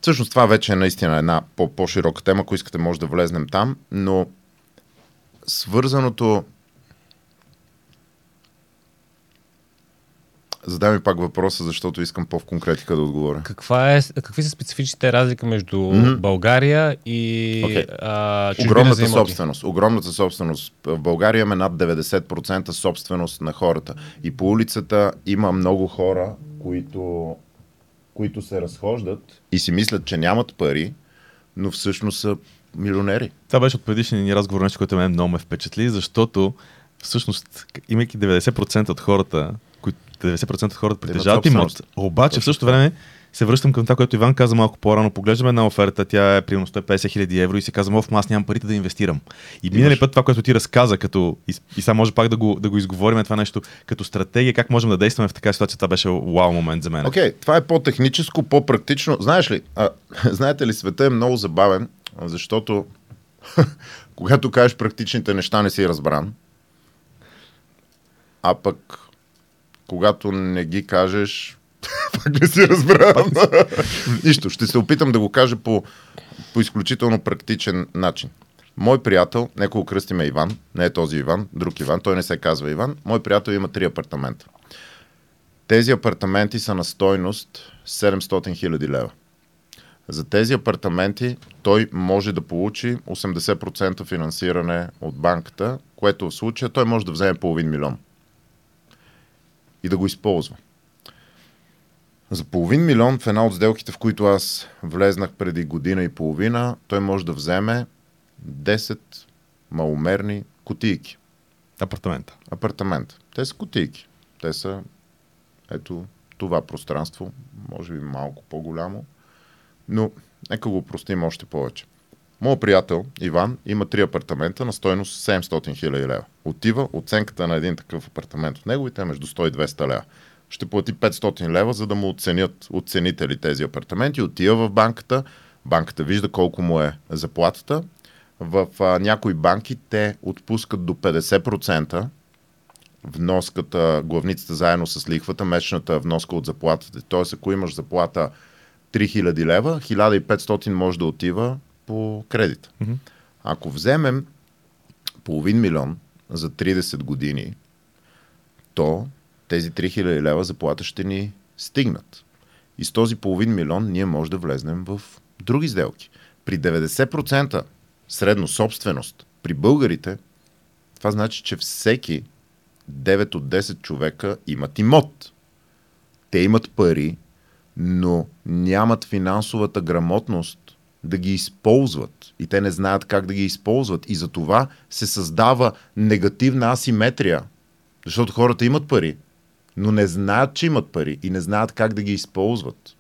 C: Всъщност това вече е наистина една по- по-широка тема, ако искате може да влезнем там, но свързаното... Задай ми пак въпроса, защото искам по-в конкретика да отговоря.
B: Каква е, какви са специфичните разлики между
C: Мгм.
B: България и
C: Окей.
B: а,
C: Огромната собственост. Огромната собственост. В България имаме над 90% собственост на хората. И по улицата има много хора, които, които се разхождат и си мислят, че нямат пари, но всъщност са милионери.
A: Това беше от предишния ни разговор, нещо, което мен много ме впечатли, защото всъщност, имайки 90% от хората, 90% от хората притежават имот, обаче в същото
C: така.
A: време се връщам към това, което Иван каза малко по-рано. Поглеждаме една оферта, тя е примерно 150 хиляди евро и си казвам, оф, аз нямам парите да инвестирам. И минали път това, което ти разказа, като, и, и сега може пак да го, да го изговорим това нещо, като стратегия, как можем да действаме в такава ситуация, това беше вау момент за мен.
C: Окей, okay, това е по-техническо, по-практично. Знаеш ли, а, знаете ли, света е много забавен, защото когато кажеш практичните неща, не си разбран. А пък, когато не ги кажеш, пак не си разбран. Нищо, ще се опитам да го кажа по, по изключително практичен начин. Мой приятел, нека го кръстиме Иван, не е този Иван, друг Иван, той не се казва Иван. Мой приятел има три апартамента. Тези апартаменти са на стойност 700 хиляди лева. За тези апартаменти той може да получи 80% финансиране от банката, което в случая той може да вземе половин милион и да го използва. За половин милион в една от сделките, в които аз влезнах преди година и половина, той може да вземе 10 маломерни кутийки
A: Апартамента.
C: апартамент. Те са кутийки. Те са ето това пространство, може би малко по-голямо, но нека го простим още повече. Моят приятел Иван има три апартамента на стойност 700 хиляди лева. Отива, оценката на един такъв апартамент от неговите е между 100 и 200 лева. Ще плати 500 лева, за да му оценят оценители тези апартаменти. Отива в банката, банката вижда колко му е заплатата. В а, някои банки те отпускат до 50% вноската, главницата заедно с лихвата, месечната вноска от заплатата. Тоест, ако имаш заплата 3000 лева, 1500 може да отива по кредит.
A: Мгм.
C: Ако вземем половин милион за 30 години, то тези 3000 лева заплата ще ни стигнат. И с този половин милион ние може да влезнем в други сделки. При 90% средно собственост при българите, това значи, че всеки 9 от 10 човека имат имот. Те имат пари, но нямат финансовата грамотност да ги използват. И те не знаят как да ги използват. И за това се създава негативна асиметрия. Защото хората имат пари, но не знаят, че имат пари и не знаят как да ги използват.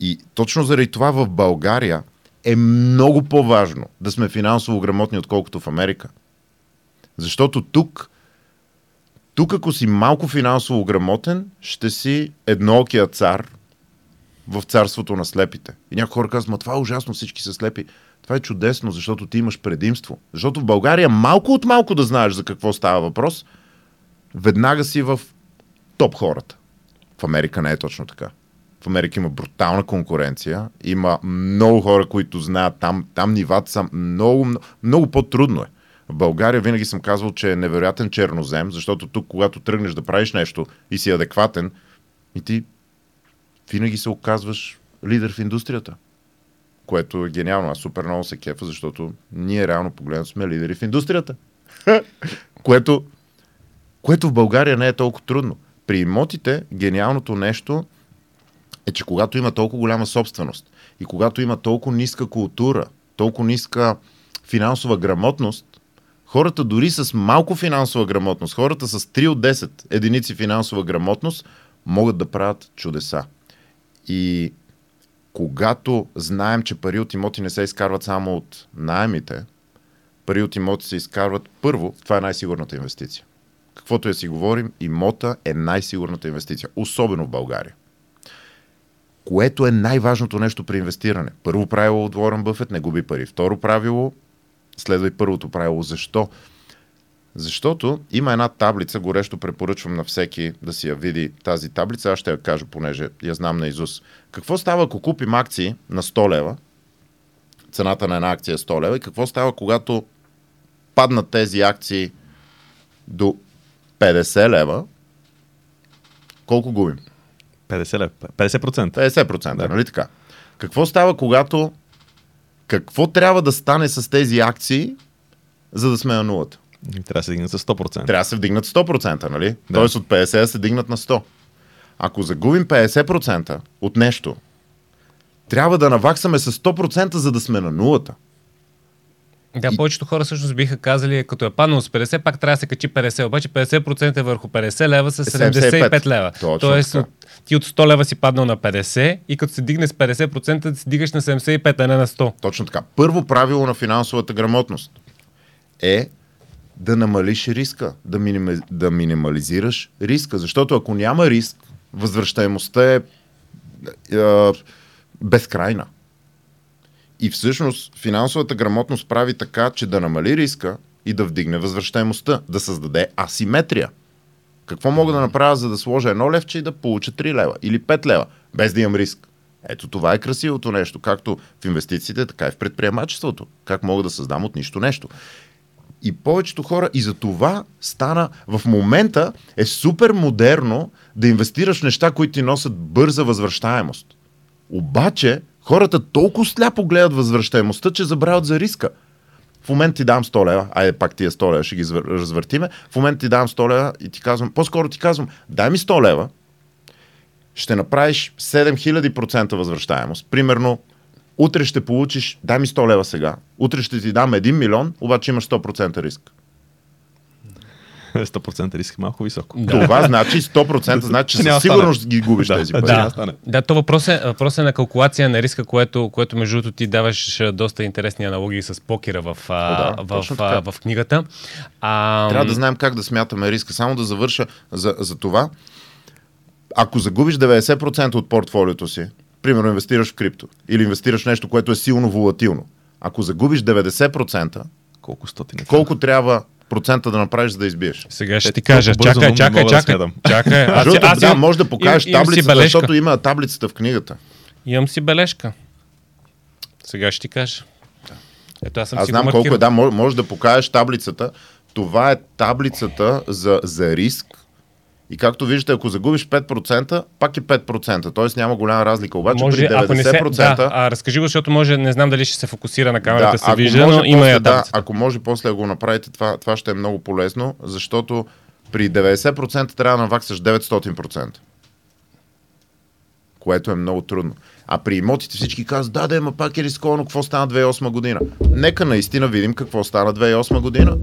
C: И точно заради това в България е много по-важно да сме финансово грамотни, отколкото в Америка. Защото тук, тук ако си малко финансово грамотен, ще си едноокия цар в царството на слепите. И някои хора казват, ма това е ужасно, всички са слепи. Това е чудесно, защото ти имаш предимство. Защото в България малко от малко да знаеш за какво става въпрос, веднага си в топ хората. В Америка не е точно така. В Америка има брутална конкуренция, има много хора, които знаят там, там нивата са много, много, много по-трудно е. В България винаги съм казвал, че е невероятен чернозем, защото тук, когато тръгнеш да правиш нещо и си адекватен, и ти винаги се оказваш лидер в индустрията. Което е гениално. Аз супер много се кефа, защото ние реално погледнато сме лидери в индустрията. което, което в България не е толкова трудно. При имотите гениалното нещо е, че когато има толкова голяма собственост и когато има толкова ниска култура, толкова ниска финансова грамотност, хората дори с малко финансова грамотност, хората с 3 от 10 единици финансова грамотност, могат да правят чудеса. И когато знаем, че пари от имоти не се изкарват само от найемите, пари от имоти се изкарват първо, това е най-сигурната инвестиция. Каквото я си говорим, имота е най-сигурната инвестиция, особено в България. Което е най-важното нещо при инвестиране. Първо правило от Уорън Бъфет не губи пари. Второ правило, следва и първото правило. Защо? Защото има една таблица, горещо препоръчвам на всеки да си я види тази таблица, аз ще я кажа, понеже я знам на Изус. Какво става, ако купим акции на 100 лева, цената на една акция е 100 лева, и какво става, когато паднат тези акции до 50 лева, колко губим?
A: 50 лев. 50%.
C: 50%, да. нали така? Какво става, когато... Какво трябва да стане с тези акции, за да сме на нулата?
A: Трябва да се дигнат за 100%.
C: Трябва да се вдигнат 100%, нали?
A: Да.
C: Тоест от 50 да се дигнат на 100. Ако загубим 50% от нещо, трябва да наваксаме с 100%, за да сме на нулата.
B: Да, повечето хора всъщност биха казали, като е паднал с 50, пак трябва да се качи 50. Обаче 50% върху 50 лева са 75,
C: 75
B: лева.
C: Точно
B: Тоест,
C: така.
B: ти от 100 лева си паднал на 50 и като се дигне с 50%, да си дигаш на 75, а не на 100.
C: Точно така. Първо правило на финансовата грамотност е да намалиш риска, да, минима, да минимализираш риска. Защото ако няма риск, възвръщаемостта е, е безкрайна. И всъщност финансовата грамотност прави така, че да намали риска и да вдигне възвръщаемостта, да създаде асиметрия. Какво мога да направя, за да сложа едно левче и да получа 3 лева или 5 лева, без да имам риск? Ето това е красивото нещо, както в инвестициите, така и в предприемачеството. Как мога да създам от нищо нещо. И повечето хора, и за това стана, в момента е супер модерно да инвестираш неща, които ти носят бърза възвръщаемост. Обаче, хората толкова сляпо гледат възвръщаемостта, че забравят за риска. В момента ти дам 100 лева, айде пак тия 100 лева ще ги звър- развъртиме, в момента ти дам 100 лева и ти казвам, по-скоро ти казвам, дай ми 100 лева, ще направиш 7000% възвръщаемост. Примерно, утре ще получиш, дай ми 100 лева сега, утре ще ти дам 1 милион, обаче имаш 100% риск.
A: 100% риск е малко високо.
C: Да. Това значи 100% значи, че със сигурност ги губиш
A: Да,
C: тези
A: да.
C: пари.
A: Да.
B: Да, то въпрос е, въпрос е на калкулация на риска, което, което между другото ти даваш доста интересни аналогии с покера в,
C: О, да,
B: в,
C: така.
B: в книгата. А,
C: Трябва да знаем как да смятаме риска. Само да завърша за, за това. Ако загубиш 90% от портфолиото си, примерно инвестираш в крипто или инвестираш в нещо, което е силно волатилно, ако загубиш 90%,
A: Колко стотин е?
C: колко трябва процента да направиш, за да избиеш?
B: Сега ще
A: Е,
B: ти кажа.
A: толкова бързо
B: Чакай, чакай,
A: да
B: чакай.
A: смятам.
B: чакай. Аз,
C: Защото,
B: аз
C: да, може да покажеш
B: си
C: таблицата, защото има таблицата в книгата.
B: Имам си бележка. Сега ще ти кажа. Ето аз съм
C: Аз
B: си
C: знам колко е. Да, може, може да покажеш таблицата. Това е таблицата за, за риск. И както виждате, ако загубиш 5%, пак е 5%. Тоест няма голяма разлика. Обаче
B: Може,
C: при
B: ако не се,
C: 90%...
B: да, а, разкажи го, защото може, не знам дали ще се фокусира на камерата,
C: да,
B: се вижда, но има я
C: да, ако може после да го направите, това, това ще е много полезно, защото при 90% трябва да наваксаш 900%. Което е много трудно. А при имотите всички казват, да, да, ма пак е рисковано, какво стана 2008 година. Нека наистина видим какво стана 2008 година.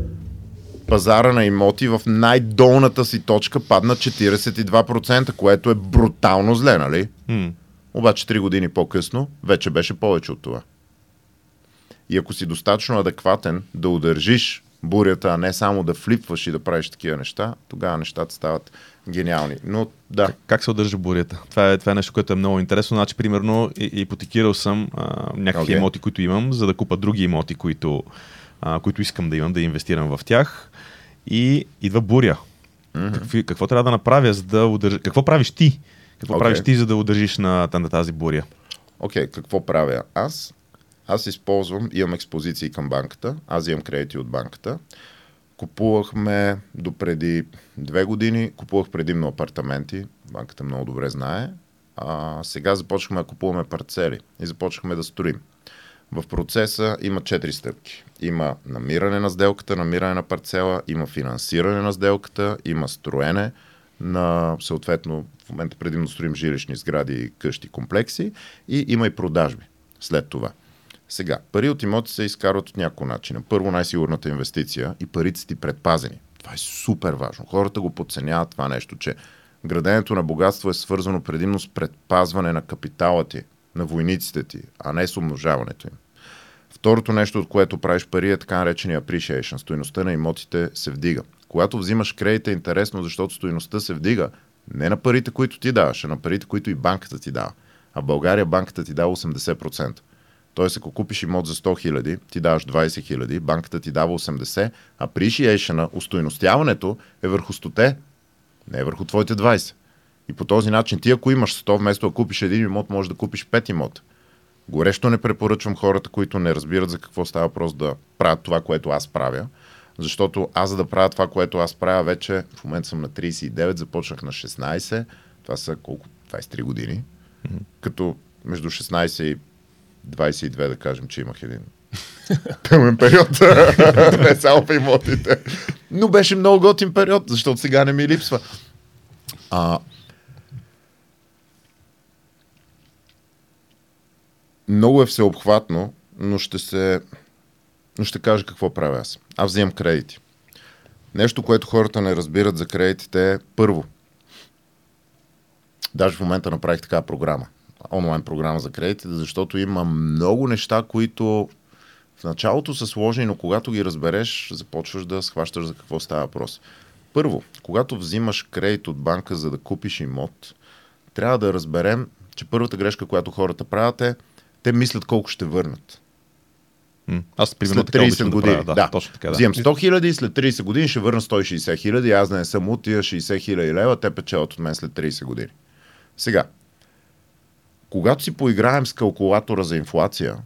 C: Пазара на имоти в най-долната си точка падна 42%, което е брутално зле, нали?
A: М.
C: Обаче 3 години по-късно вече беше повече от това. И ако си достатъчно адекватен да удържиш бурята, а не само да флипваш и да правиш такива неща, тогава нещата стават гениални. Но да.
A: Как, как се удържа бурята? Това е, това е нещо, което е много интересно. Значи, примерно, ипотекирал съм а, някакви
C: Окей.
A: имоти, които имам, за да купа други имоти, които, а, които искам да имам, да инвестирам в тях. И идва буря.
C: Мгм.
A: Какви, какво трябва да направя, за да удържа... Какво правиш ти? Какво
C: Окей.
A: правиш ти, за да удържиш на, на тази буря?
C: Окей, какво правя аз? Аз използвам, имам експозиции към банката, аз имам кредити от банката. Купувахме до преди две години, купувах предимно апартаменти, банката много добре знае. А, сега започваме да купуваме парцели и започваме да строим. В процеса има четири стъпки. Има намиране на сделката, намиране на парцела, има финансиране на сделката, има строене на, съответно, в момента предимно строим жилищни сгради, къщи, комплекси и има и продажби след това. Сега, пари от имоти се изкарват от няколко начина. Първо най-сигурната инвестиция и парите са ти предпазени. Това е супер важно. Хората го подценяват това нещо, че граденето на богатство е свързано предимно с предпазване на капитала ти, на войниците ти, а не с умножаването им. Второто нещо, от което правиш пари е така наречения appreciation. Стоеността на имотите се вдига. Когато взимаш кредит е интересно, защото стоеността се вдига не на парите, които ти даваш, а на парите, които и банката ти дава. А в България банката ти дава 80%. Тоест, ако купиш имот за 100 хиляди, ти даваш 20 хиляди, банката ти дава 80, а appreciation, устойностяването е върху 100, не е върху твоите 20. И по този начин ти ако имаш 100, вместо да купиш един имот, можеш да купиш 5 имота. Горещо не препоръчвам хората, които не разбират за какво става въпрос да правят това, което аз правя. Защото аз за да правя това, което аз правя вече, в момента съм на 39, започнах на 16, това са колко? 23 години. Като между 16 и 22 да кажем, че имах един тъмен период. не само в имотите. Но беше много готин период, защото сега не ми липсва. А, много е всеобхватно, но ще се... Но ще кажа какво правя аз. Аз взимам кредити. Нещо, което хората не разбират за кредитите е първо. Даже в момента направих такава програма. Онлайн програма за кредитите, защото има много неща, които в началото са сложни, но когато ги разбереш, започваш да схващаш за какво става въпрос. Първо, когато взимаш кредит от банка за да купиш имот, трябва да разберем, че първата грешка, която хората правят е, те мислят колко ще върнат.
A: Аз, примерно,
C: След
A: така
C: 30
A: обичам да
C: години.
A: правя. Да,
C: да.
A: точно така. Да.
C: Взимам 100 хиляди и след 30 години ще върна 160 хиляди. Аз да не съм от тия 60 хиляди лева, те печелят от мен след 30 години. Сега, когато си поиграем с калкулатора за инфлация,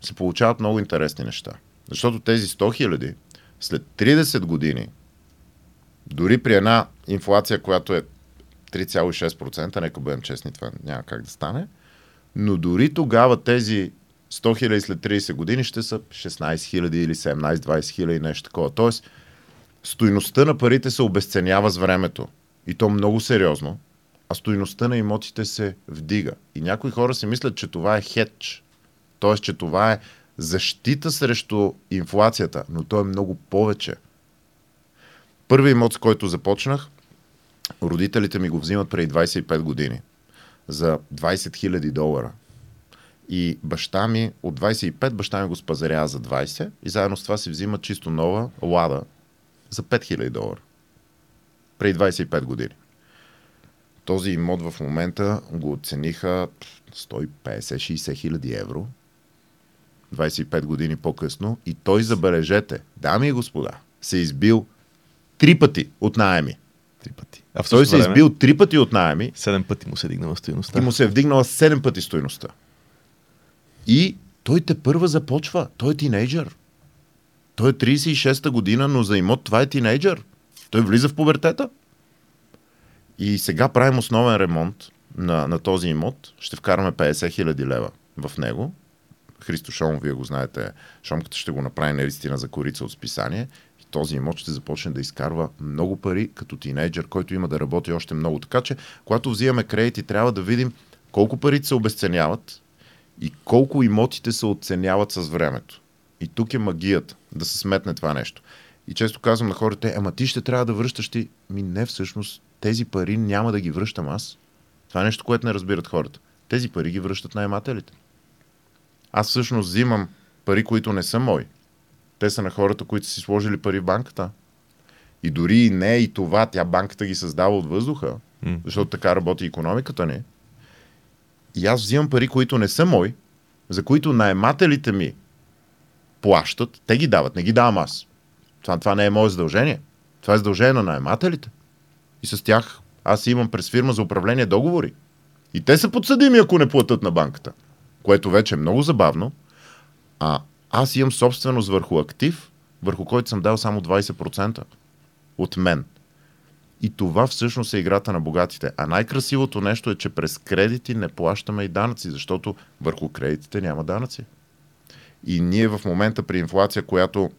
C: се получават много интересни неща. Защото тези 100 хиляди след 30 години, дори при една инфлация, която е 3,6%, нека бъдем честни, това няма как да стане, но дори тогава тези 100 хиляди след 30 години ще са 16 хиляди или 17-20 хиляди, нещо такова. Тоест, стойността на парите се обесценява с времето. И то много сериозно. А стойността на имотите се вдига. И някои хора си мислят, че това е хедж. Тоест, че това е защита срещу инфлацията, но то е много повече. Първи имот, с който започнах, родителите ми го взимат преди 25 години за 20 000 долара. И баща ми, от 25, баща ми го спазарява за 20 и заедно с това си взима чисто нова лада за 5000 долара. Преди 25 години. Този имот в момента го оцениха 150-60 хиляди евро. 25 години по-късно. И той, забележете, дами и господа, се е избил три пъти от найеми.
A: Три пъти. А в
C: Той се е
A: време,
C: избил три пъти от найеми
A: Седем пъти му се дигнала стоеността.
C: и му се е вдигнала 7 пъти стоеността. И той те първа започва. Той е тинейджър. Той е 36-та година, но за имот това е тинейджър. Той влиза в пубертета. И сега правим основен ремонт на, на този имот. Ще вкараме 50 хиляди лева в него. Христо Шомов, вие го знаете, Шомката ще го направи наистина за корица от списание. Този имот ще започне да изкарва много пари като тинейджър, който има да работи още много. Така че, когато взимаме кредити, трябва да видим колко парите се обесценяват и колко имотите се оценяват с времето. И тук е магията да се сметне това нещо. И често казвам на хората, ама ти ще трябва да връщаш ти. Ми не, всъщност, тези пари няма да ги връщам аз. Това е нещо, което не разбират хората. Тези пари ги връщат наемателите. Аз всъщност взимам пари, които не са мои. Те са на хората, които са си сложили пари в банката. И дори и не и това, тя банката ги създава от въздуха,
A: М.
C: защото така работи економиката ни. И аз взимам пари, които не са мои, за които наемателите ми плащат, те ги дават, не ги давам аз. Това, това не е мое задължение. Това е задължение на наемателите. И с тях аз имам през фирма за управление договори. И те са подсъдими, ако не платят на банката. Което вече е много забавно. А аз имам собственост върху актив, върху който съм дал само 20% от мен. И това всъщност е играта на богатите. А най-красивото нещо е, че през кредити не плащаме и данъци, защото върху кредитите няма данъци. И ние в момента при инфлация, която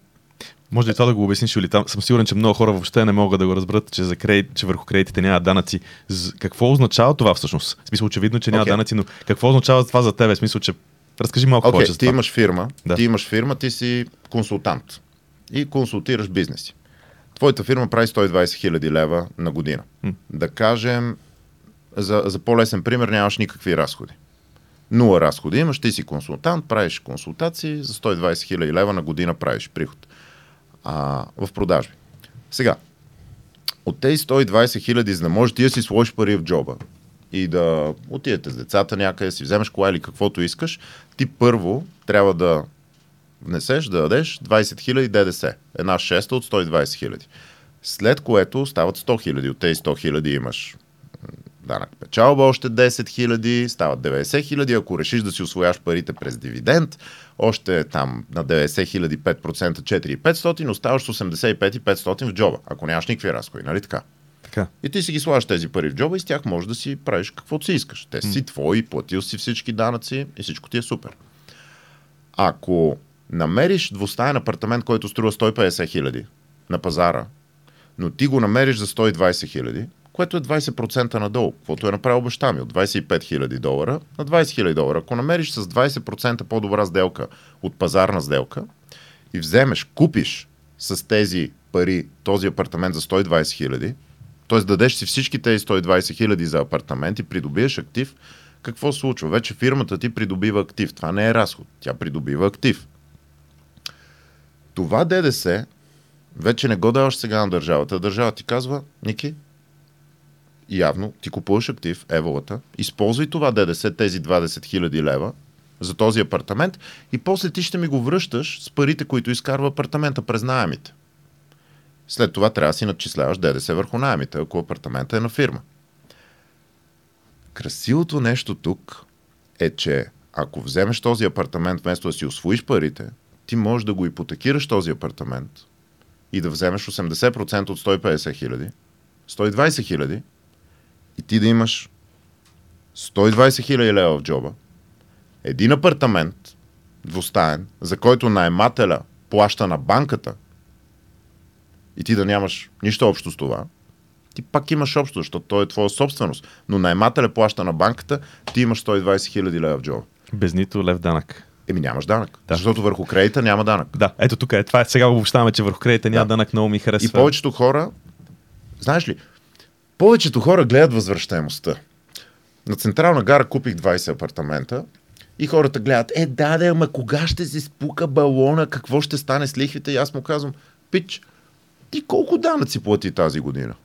A: Може ли това да го обясниш, или там съм сигурен, че много хора въобще не могат да го разберат, че, за кредит, че върху кредитите няма данъци. Какво означава това всъщност? В смисъл, очевидно, че няма
C: Окей.
A: данъци, но какво означава това за тебе? В смисъл, че разкажи малко
C: Окей,
A: повече
C: ти имаш фирма,
A: Да.
C: ти имаш фирма, ти си консултант и консултираш бизнеси. Твоята фирма прави 120 хиляди лева на година.
A: М.
C: Да кажем, за, за по-лесен пример нямаш никакви разходи. Нула разходи имаш, ти си консултант, правиш консултации, за 120 хиляди лева на година правиш приход а, в продажби. Сега, от тези 120 хиляди, за да можеш ти да си сложиш пари в джоба и да отидете с децата някъде, си вземеш кола или каквото искаш, ти първо трябва да внесеш, да дадеш 20 хиляди ДДС. Една шеста от 120 хиляди. След което стават 100 хиляди. От тези 100 хиляди имаш м, данък печалба, още 10 хиляди, стават 90 хиляди. Ако решиш да си освояш парите през дивиденд, още там на 90 хиляди 5% 4500, оставаш с 85 и 500 в джоба, ако нямаш никакви разходи, нали така?
A: Така.
C: И ти си ги слагаш тези пари в джоба и с тях можеш да си правиш каквото си искаш. Те си твои, платил си всички данъци и всичко ти е супер. Ако намериш двустаен апартамент, който струва 150 хиляди на пазара, но ти го намериш за 120 хиляди, което е 20% надолу, каквото е направил баща ми, от 25 хиляди долара на 20 хиляди долара. Ако намериш с 20% по-добра сделка от пазарна сделка и вземеш, купиш с тези пари този апартамент за 120 хиляди, т.е. дадеш си всички тези 120 хиляди за апартамент и придобиеш актив, какво случва? Вече фирмата ти придобива актив. Това не е разход. Тя придобива актив. Това ДДС вече не го даваш сега на държавата. Държава ти казва, Ники, явно ти купуваш актив, еволата, използвай това ДДС, тези 20 000 лева за този апартамент и после ти ще ми го връщаш с парите, които изкарва апартамента през найемите. След това трябва да си начисляваш ДДС върху найемите, ако апартамента е на фирма. Красивото нещо тук е, че ако вземеш този апартамент, вместо да си освоиш парите, ти можеш да го ипотекираш този апартамент и да вземеш 80% от 150 хиляди, 120 хиляди и ти да имаш 120 хиляди лева в джоба, един апартамент, двустаен, за който наемателя плаща на банката и ти да нямаш нищо общо с това, ти пак имаш общо, защото той е твоя собственост. Но наемателя плаща на банката, ти имаш 120 хиляди лева в джоба.
A: Без нито лев данък.
C: Еми нямаш данък.
A: Да.
C: Да. Защото върху кредита няма данък.
A: Да, ето тук е. Това е. Сега обобщаваме, че върху кредита няма
C: Да.
A: данък, много ми харесва.
C: И повечето хора, знаеш ли, повечето хора гледат възвръщаемостта. На Централна гара купих 20 апартамента и хората гледат, е да, да, ама кога ще се спука балона, какво ще стане с лихвите? И аз му казвам, пич, ти колко данъци плати тази година?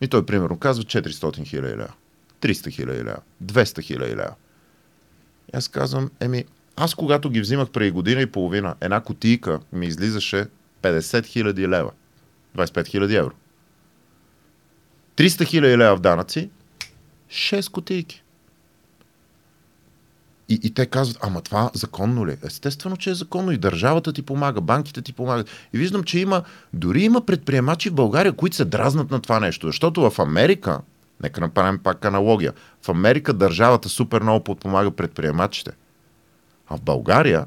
C: И той примерно казва 400 хиляди лева, 300 хиляди лева, 200 хиляди лева. И аз казвам, еми, аз когато ги взимах преди година и половина, една кутийка ми излизаше 50 хиляди лева. 25 хиляди евро. 300 хиляди лева в данъци, 6 кутийки. И, и те казват, ама това законно ли? е? Естествено, че е законно и държавата ти помага, банките ти помагат. И виждам, че има, дори има предприемачи в България, които се дразнат на това нещо. Защото в Америка, нека направим пак аналогия, в Америка държавата супер много подпомага предприемачите. А в България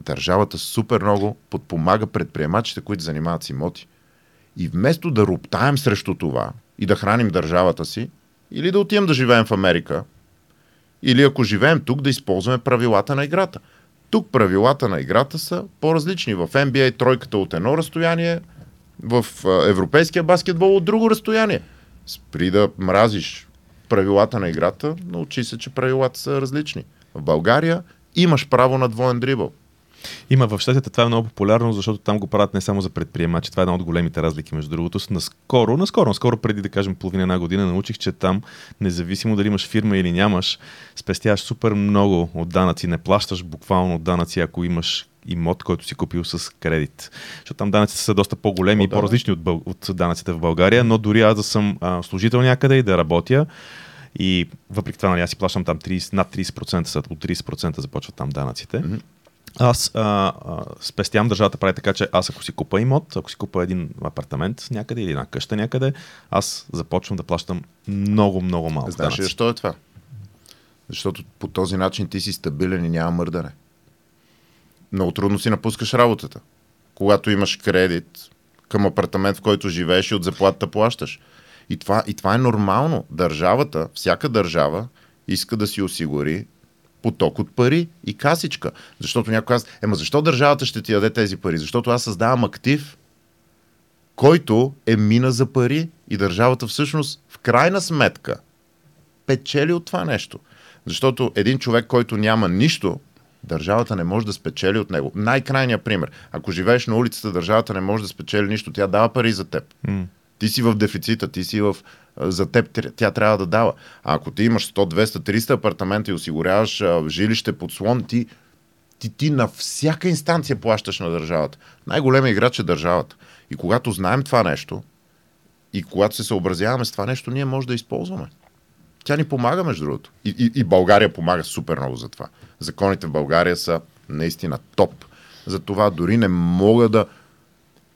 C: държавата супер много подпомага предприемачите, които занимават с имоти. И вместо да роптаем срещу това и да храним държавата си, или да отидем да живеем в Америка, или ако живеем тук, да използваме правилата на играта. Тук правилата на играта са по-различни. В NBA тройката от едно разстояние, в европейския баскетбол от друго разстояние. Спри да мразиш правилата на играта, научи се, че правилата са различни. В България имаш право на двоен дрибъл.
A: Има в щатите, това е много популярно, защото там го правят не само за предприемачи. Това е една от големите разлики, между другото. Наскоро, наскоро, наскоро преди да кажем половина една година, научих, че там, независимо дали имаш фирма или нямаш, спестяваш супер много от данъци. Не плащаш буквално от данъци, ако имаш имот, който си купил с кредит. Защото там данъците са доста по-големи О, и по-различни от, бъл... от данъците в България, но дори аз да съм а, служител някъде и да работя, и въпреки това, нали, аз си плащам там 30, над 30%, са, от 30% започват там данъците. Mm-hmm. Аз а, а, спестявам държавата прави така, че аз ако си купа имот, ако си купа един апартамент някъде или една къща някъде, аз започвам да плащам много, много малко
C: Знаеш ли защо е това? Защото по този начин ти си стабилен и няма мърдане. Много трудно си напускаш работата. Когато имаш кредит към апартамент, в който живееш и от заплатата плащаш. И това, и това е нормално. Държавата, всяка държава иска да си осигури поток от пари и касичка. Защото някой казва, ема защо държавата ще ти даде тези пари? Защото аз създавам актив, който е мина за пари и държавата всъщност в крайна сметка печели от това нещо. Защото един човек, който няма нищо, държавата не може да спечели от него. Най-крайният пример. Ако живееш на улицата, държавата не може да спечели нищо. Тя дава пари за теб. Mm. Ти си в дефицита, ти си в... За теб тя трябва да дава. А ако ти имаш 100, 200, 300 апартамента и осигуряваш жилище под слон, ти, ти, ти на всяка инстанция плащаш на държавата. Най-големият играч е държавата. И когато знаем това нещо, и когато се съобразяваме с това нещо, ние може да използваме. Тя ни помага, между другото. И, и, и България помага супер много за това. Законите в България са наистина топ. За това дори не мога да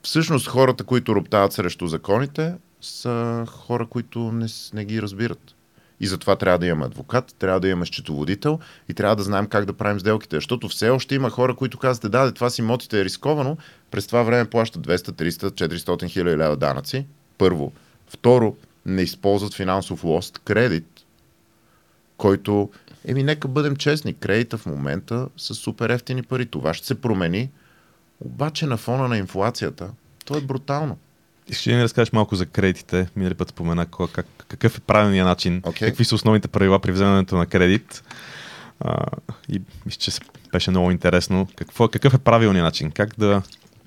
C: всъщност хората, които роптават срещу законите, са хора, които не, не ги разбират. И затова трябва да имаме адвокат, трябва да имаме счетоводител и трябва да знаем как да правим сделките. Защото все още има хора, които казват, да, това си имотите е рисковано, през това време плащат 200, 300, 400 хиляди лева данъци. Първо. Второ, не използват финансов лост, кредит, който, еми нека бъдем честни, кредита в момента са супер ефтини пари. Това ще се промени, обаче на фона на инфлацията, то е брутално.
A: Ще ни разкажеш малко за кредитите. Минали път спомена как, какъв е правилният начин, okay. какви са основните правила при вземането на кредит. А, и мисля, че беше много интересно. Какво, какъв е правилният начин? Как да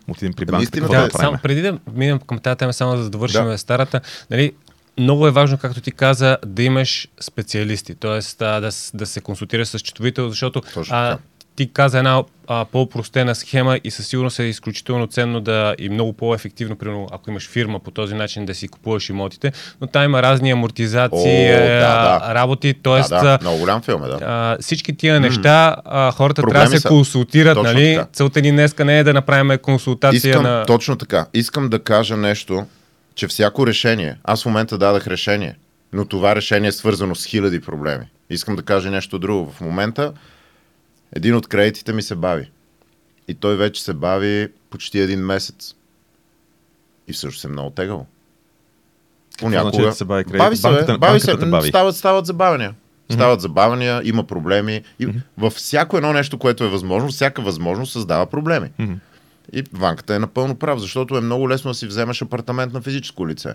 A: отидем при банката?
B: Да, да, да само, преди да минем към тази тема, само за да довършим да. старата, нали, много е важно, както ти каза, да имаш специалисти, т.е. Да, да се консултираш с четовител, защото а, ти каза една а, по-простена схема и със сигурност е изключително ценно да и много по-ефективно, примерно, ако имаш фирма по този начин да си купуваш имотите, но там има разни амортизации, О, да, да. работи, т.е.
C: Да, да. много голям филм е, да.
B: А, всички тия неща а, хората Проблеми трябва да се са. консултират, точно нали? Така. Целта ни днеска не е да направим консултация
C: Искам,
B: на...
C: Точно така. Искам да кажа нещо, че всяко решение, аз в момента дадах решение, но това решение е свързано с хиляди проблеми. Искам да кажа нещо друго. В момента един от кредитите ми се бави. И той вече се бави почти един месец. И всъщност се много тегало.
A: Понякога. Значи, се бави, кредит?
C: бави се, банката, бави се, бави. Стават, стават забавения. Стават mm-hmm. забавения, има проблеми. И mm-hmm. във всяко едно нещо, което е възможно, всяка възможност създава проблеми. Mm-hmm. И банката е напълно прав, защото е много лесно да си вземеш апартамент на физическо лице.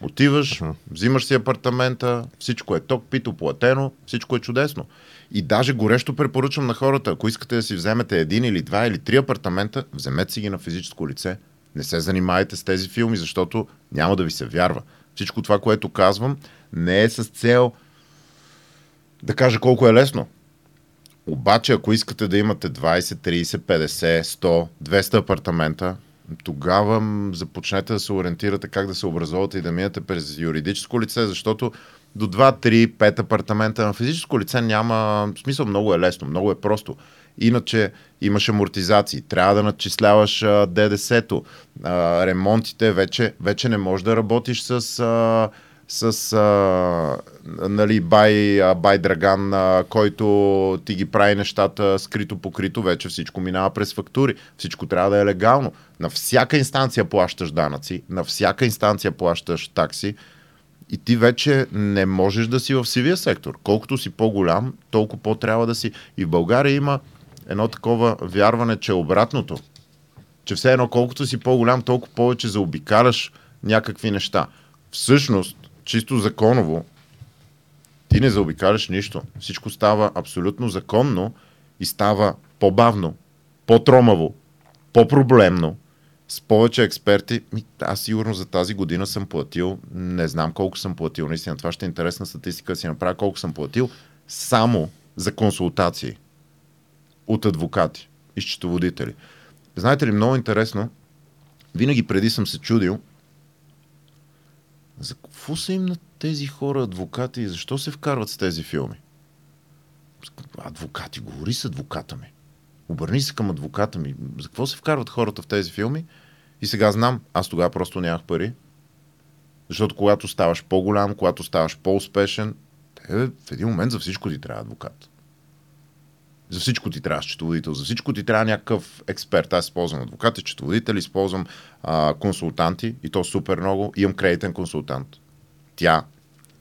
C: Отиваш, uh-huh. взимаш си апартамента, всичко е ток, пито, платено, всичко е чудесно. И даже горещо препоръчвам на хората, ако искате да си вземете един или два или три апартамента, вземете си ги на физическо лице. Не се занимайте с тези филми, защото няма да ви се вярва. Всичко това, което казвам, не е с цел да кажа колко е лесно. Обаче, ако искате да имате 20, 30, 50, 100, 200 апартамента, тогава започнете да се ориентирате как да се образувате и да минете през юридическо лице, защото до 2, 3, 5 апартамента на физическо лице няма смисъл, много е лесно, много е просто. Иначе имаш амортизации, трябва да надчисляваш ДДС-то, ремонтите, вече, вече не можеш да работиш с, а, с а, нали, бай, бай Драган, а, който ти ги прави нещата скрито покрито, вече всичко минава през фактури, всичко трябва да е легално. На всяка инстанция плащаш данъци, на всяка инстанция плащаш такси, и ти вече не можеш да си в сивия сектор. Колкото си по-голям, толкова по-трябва да си. И в България има едно такова вярване, че обратното. Че все едно, колкото си по-голям, толкова повече заобикаляш някакви неща. Всъщност, чисто законово, ти не заобикаляш нищо. Всичко става абсолютно законно и става по-бавно, по-тромаво, по-проблемно, с повече експерти. Аз сигурно за тази година съм платил, не знам колко съм платил, наистина това ще е интересна статистика да си направя колко съм платил, само за консултации от адвокати и счетоводители. Знаете ли, много интересно, винаги преди съм се чудил, за какво са им на тези хора адвокати и защо се вкарват с тези филми? Адвокати, говори с адвоката ми. Обърни се към адвоката ми. За какво се вкарват хората в тези филми? И сега знам, аз тогава просто нямах пари. Защото когато ставаш по-голям, когато ставаш по-успешен, е, в един момент за всичко ти трябва адвокат. За всичко ти трябва счетоводител, за всичко ти трябва някакъв експерт. Аз използвам адвокати, счетоводители, използвам а, консултанти и то супер много. Имам кредитен консултант. Тя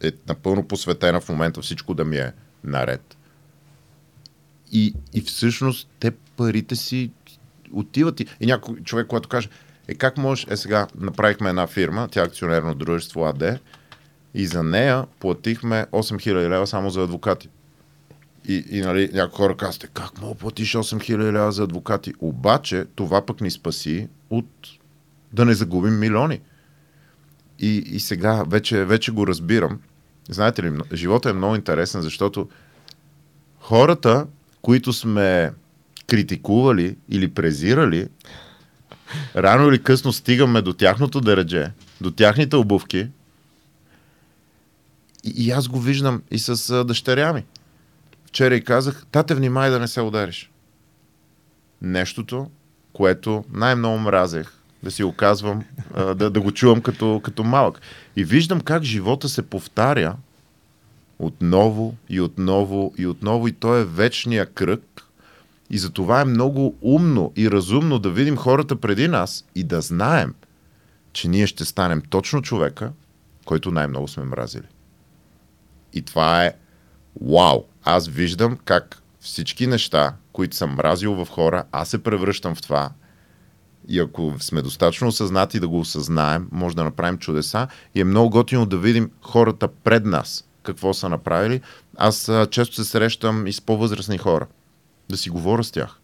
C: е напълно посветена в момента всичко да ми е наред. И, и всъщност те парите си отиват. И, и някой човек, който каже, е как можеш, е сега направихме една фирма, тя е акционерно дружество АД, и за нея платихме 8000 лева само за адвокати. И, и нали, някои хора казват, как мога платиш 8000 лева за адвокати? Обаче това пък ни спаси от да не загубим милиони. И, и сега вече, вече го разбирам. Знаете ли, живота е много интересен, защото хората, които сме критикували или презирали, рано или късно стигаме до тяхното дередже, до тяхните обувки. И, и аз го виждам и с а, дъщеря ми. Вчера и казах, тате, внимай да не се удариш. Нещото, което най-много мразех, да си оказвам, да, да го чувам като, като малък. И виждам как живота се повтаря отново и отново и отново и то е вечния кръг. И за това е много умно и разумно да видим хората преди нас и да знаем, че ние ще станем точно човека, който най-много сме мразили. И това е вау! Аз виждам как всички неща, които съм мразил в хора, аз се превръщам в това. И ако сме достатъчно осъзнати да го осъзнаем, може да направим чудеса. И е много готино да видим хората пред нас какво са направили. Аз а, често се срещам и с по-възрастни хора. Да си говоря с тях.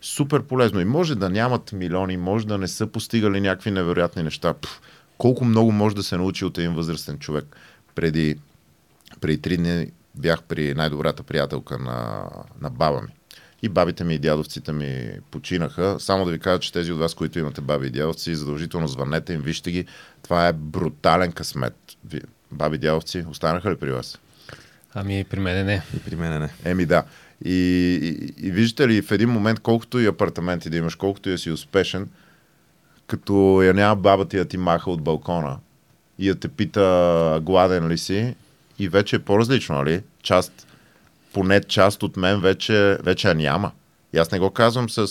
C: Супер полезно. И може да нямат милиони, може да не са постигали някакви невероятни неща. Пф, колко много може да се научи от един възрастен човек. Преди, преди три дни бях при най-добрата приятелка на, на баба ми. И бабите ми и дядовците ми починаха. Само да ви кажа, че тези от вас, които имате баби и дядовци, задължително звънете им, вижте ги. Това е брутален късмет. Баби дядовци, останаха ли при вас?
B: Ами при мен не.
A: И при мен не.
C: Еми да. И, и, и виждате ли, в един момент, колкото и апартаменти да имаш, колкото и да си успешен, като я няма баба ти да ти маха от балкона и да те пита гладен ли си, и вече е по-различно, нали? Част, поне част от мен вече, вече няма. И аз не го казвам с,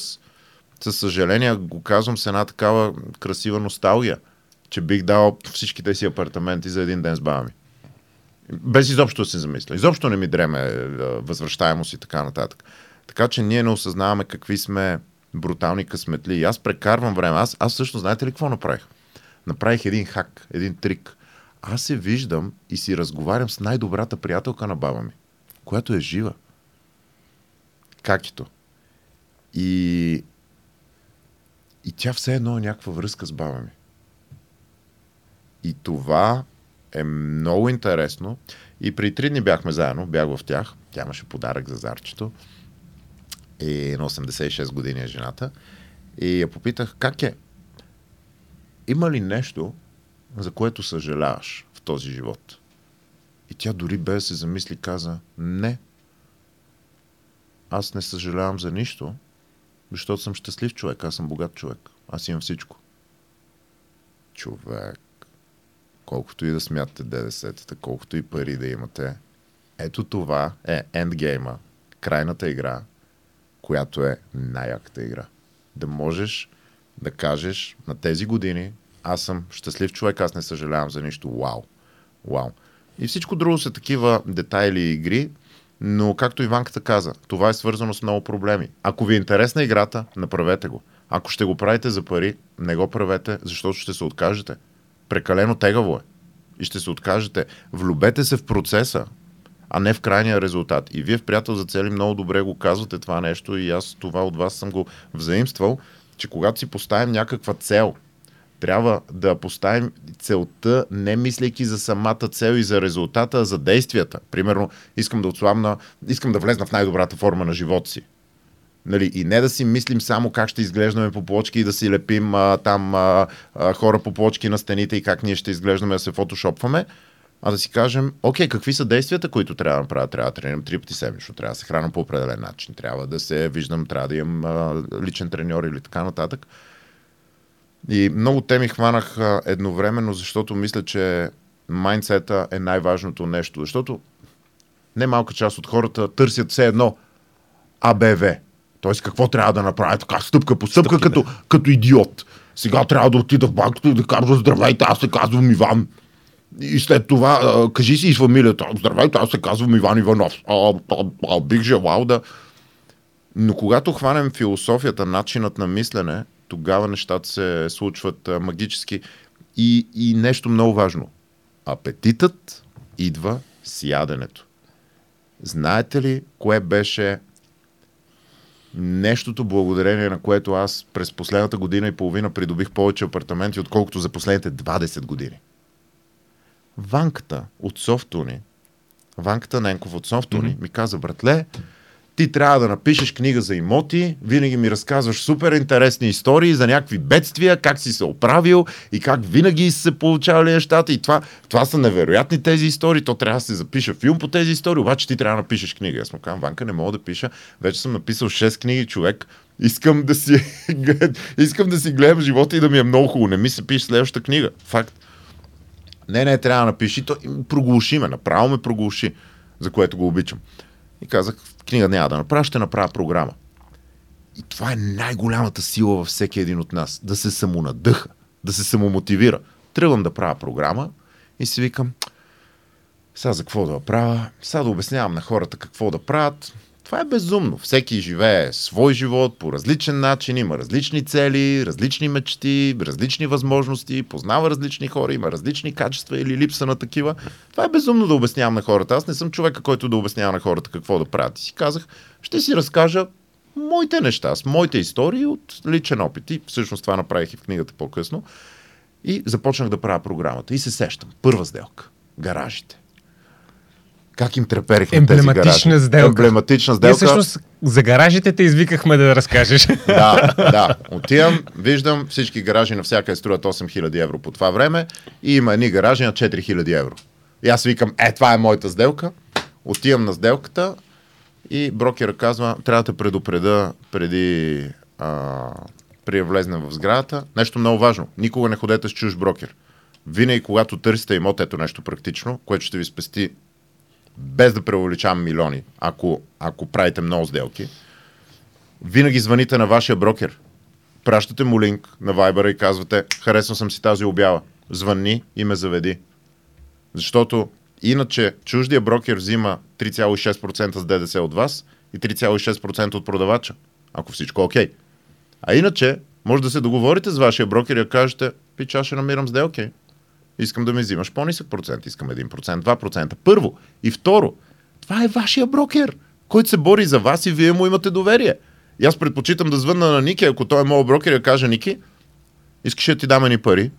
C: с съжаление, го казвам с една такава красива носталгия, че бих дал всичките си апартаменти за един ден с баба ми. Без изобщо да се замисля. Изобщо не ми дреме е, възвръщаемост и така нататък. Така че ние не осъзнаваме какви сме брутални късметли. И аз прекарвам време. Аз, аз също, знаете ли какво направих? Направих един хак, един трик. Аз се виждам и си разговарям с най-добрата приятелка на баба ми, която е жива. Какито. И, и тя все едно е някаква връзка с баба ми. И това е много интересно. И при три дни бяхме заедно, бях в тях. Тя имаше подарък за зарчето. И на 86 години е жената. И я попитах как е. Има ли нещо, за което съжаляваш в този живот? И тя дори без да се замисли каза, не. Аз не съжалявам за нищо, защото съм щастлив човек, аз съм богат човек. Аз имам всичко. Човек колкото и да смятате ДДС-тата, колкото и пари да имате, ето това е ендгейма, крайната игра, която е най-яката игра. Да можеш да кажеш на тези години, аз съм щастлив човек, аз не съжалявам за нищо. Вау! Вау! И всичко друго са такива детайли и игри, но както Иванката каза, това е свързано с много проблеми. Ако ви е интересна играта, направете го. Ако ще го правите за пари, не го правете, защото ще се откажете. Прекалено тегаво е. И ще се откажете. Влюбете се в процеса. а не в крайния резултат. И вие в приятел за цели много добре го казвате това нещо и аз това от вас съм го взаимствал, че когато си поставим някаква цел, трябва да поставим целта, не мислейки за самата цел и за резултата, а за действията. Примерно, искам да отслабна, искам да влезна в най-добрата форма на живота си. Нали, и не да си мислим само как ще изглеждаме по плочки и да си лепим а, там а, а, хора по плочки на стените и как ние ще изглеждаме да се фотошопваме, а да си кажем, окей, какви са действията, които трябва да направя? Трябва да тренирам три пъти седмично, трябва да се храна по определен начин, трябва да се виждам, трябва да имам а, личен треньор или така нататък. И много теми хванах а, едновременно, защото мисля, че майндсета е най-важното нещо. Защото не малка част от хората търсят все едно АБВ. Тоест какво трябва да направя така, стъпка по стъпка,
A: Стъпки,
C: като, като идиот. Сега трябва да отида в банката и да кажа здравейте, аз се казвам Иван. И след това, а, кажи си и фамилията. Здравейте, аз се казвам Иван Иванов. А, а, а, бих желал да... Но когато хванем философията, начинът на мислене, тогава нещата се случват а, магически. И, и нещо много важно. Апетитът идва с яденето. Знаете ли кое беше нещото, благодарение на което аз през последната година и половина придобих повече апартаменти, отколкото за последните 20 години? Ванката от Софтуни, Ванката Ненков от Софтуни, mm-hmm. ми каза, братле, ти трябва да напишеш книга за имоти, винаги ми разказваш супер интересни истории за някакви бедствия, как си се оправил и как винаги са се получавали нещата и това, това са невероятни тези истории, то трябва да се запише филм по тези истории, обаче ти трябва да напишеш книга. Аз му казвам, Ванка, не мога да пиша, вече съм написал 6 книги, човек, искам да си, искам да си гледам живота и да ми е много хубаво, не ми се пише следващата книга. Факт. Не, не, трябва да напиши. То, проглуши ме, направо ме проглуши, за което го обичам. И казах, книга няма да направя, ще направя програма. И това е най-голямата сила във всеки един от нас. Да се самонадъха, да се самомотивира. Тръгвам да правя програма и си викам, сега за какво да правя, сега да обяснявам на хората какво да правят. Това е безумно. Всеки живее свой живот по различен начин, има различни цели, различни мечти, различни възможности, познава различни хора, има различни качества или липса на такива. Това е безумно да обяснявам на хората. Аз не съм човека, който да обяснява на хората какво да правят. И си казах, ще си разкажа моите неща, с моите истории от личен опит. И всъщност това направих и в книгата по-късно. И започнах да правя програмата. И се сещам. Първа сделка. Гаражите. Как им треперихме тези
B: Емблематична
C: гаражи?
B: сделка.
C: Емблематична
B: Ние
C: сделка.
B: всъщност за гаражите те извикахме да разкажеш.
C: Да, да. Отивам, виждам всички гаражи навсякъде струват 8000 евро по това време и има едни гаражи на 4000 евро. И аз викам, е, това е моята сделка. Отивам на сделката и брокера казва, трябва да те предупреда преди, а, влезнем в сградата. Нещо много важно. Никога не ходете с чуж брокер. Винаги, когато търсите имот, ето нещо практично, което ще ви спести без да преувеличавам милиони, ако, ако правите много сделки, винаги звъните на вашия брокер. Пращате му линк на Viber и казвате, харесвам съм си тази обява. Звънни и ме заведи. Защото иначе чуждия брокер взима 3,6% с ДДС от вас и 3,6% от продавача, ако всичко е окей. А иначе, може да се договорите с вашия брокер и да кажете, пич, аз ще намирам сделки. Искам да ми взимаш по-нисък процент, искам 1%, 2%. Първо. И второ, това е вашия брокер, който се бори за вас и вие му имате доверие. И аз предпочитам да звънна на Ники, ако той е моят брокер и каже, Ники, искаш да ти дам ни пари,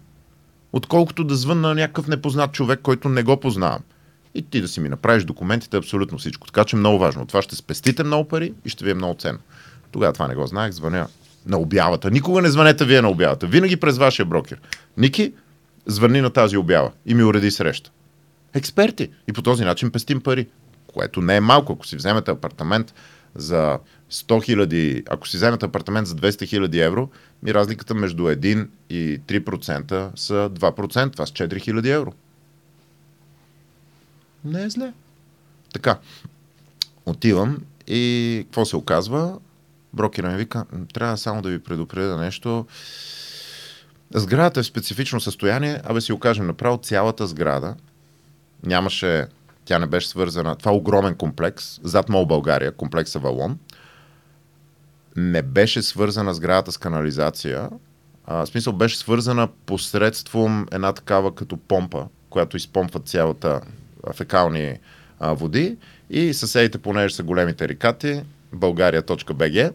C: отколкото да звънна на някакъв непознат човек, който не го познавам. И ти да си ми направиш документите, абсолютно всичко. Така че много важно. От Това ще спестите много пари и ще ви е много ценно. Тогава това не го знаех, звъня на обявата. Никога не звънете вие на обявата. Винаги през вашия брокер. Ники, звъни на тази обява и ми уреди среща. Експерти. И по този начин пестим пари. Което не е малко. Ако си вземете апартамент за 100 хиляди, ако си вземете апартамент за 200 хиляди евро, ми разликата между 1 и 3% са 2%. Това са 4 хиляди евро. Не е зле. Така. Отивам и какво се оказва? Брокера ми вика, трябва само да ви предупредя нещо. Сградата е в специфично състояние, абе си окажем направо цялата сграда. Нямаше, тя не беше свързана. Това е огромен комплекс, зад Мол България, комплекс Авалон. Не беше свързана сградата с канализация. А, в смисъл беше свързана посредством една такава като помпа, която изпомпва цялата фекални а, води и съседите, понеже са големи тарикати, България.бг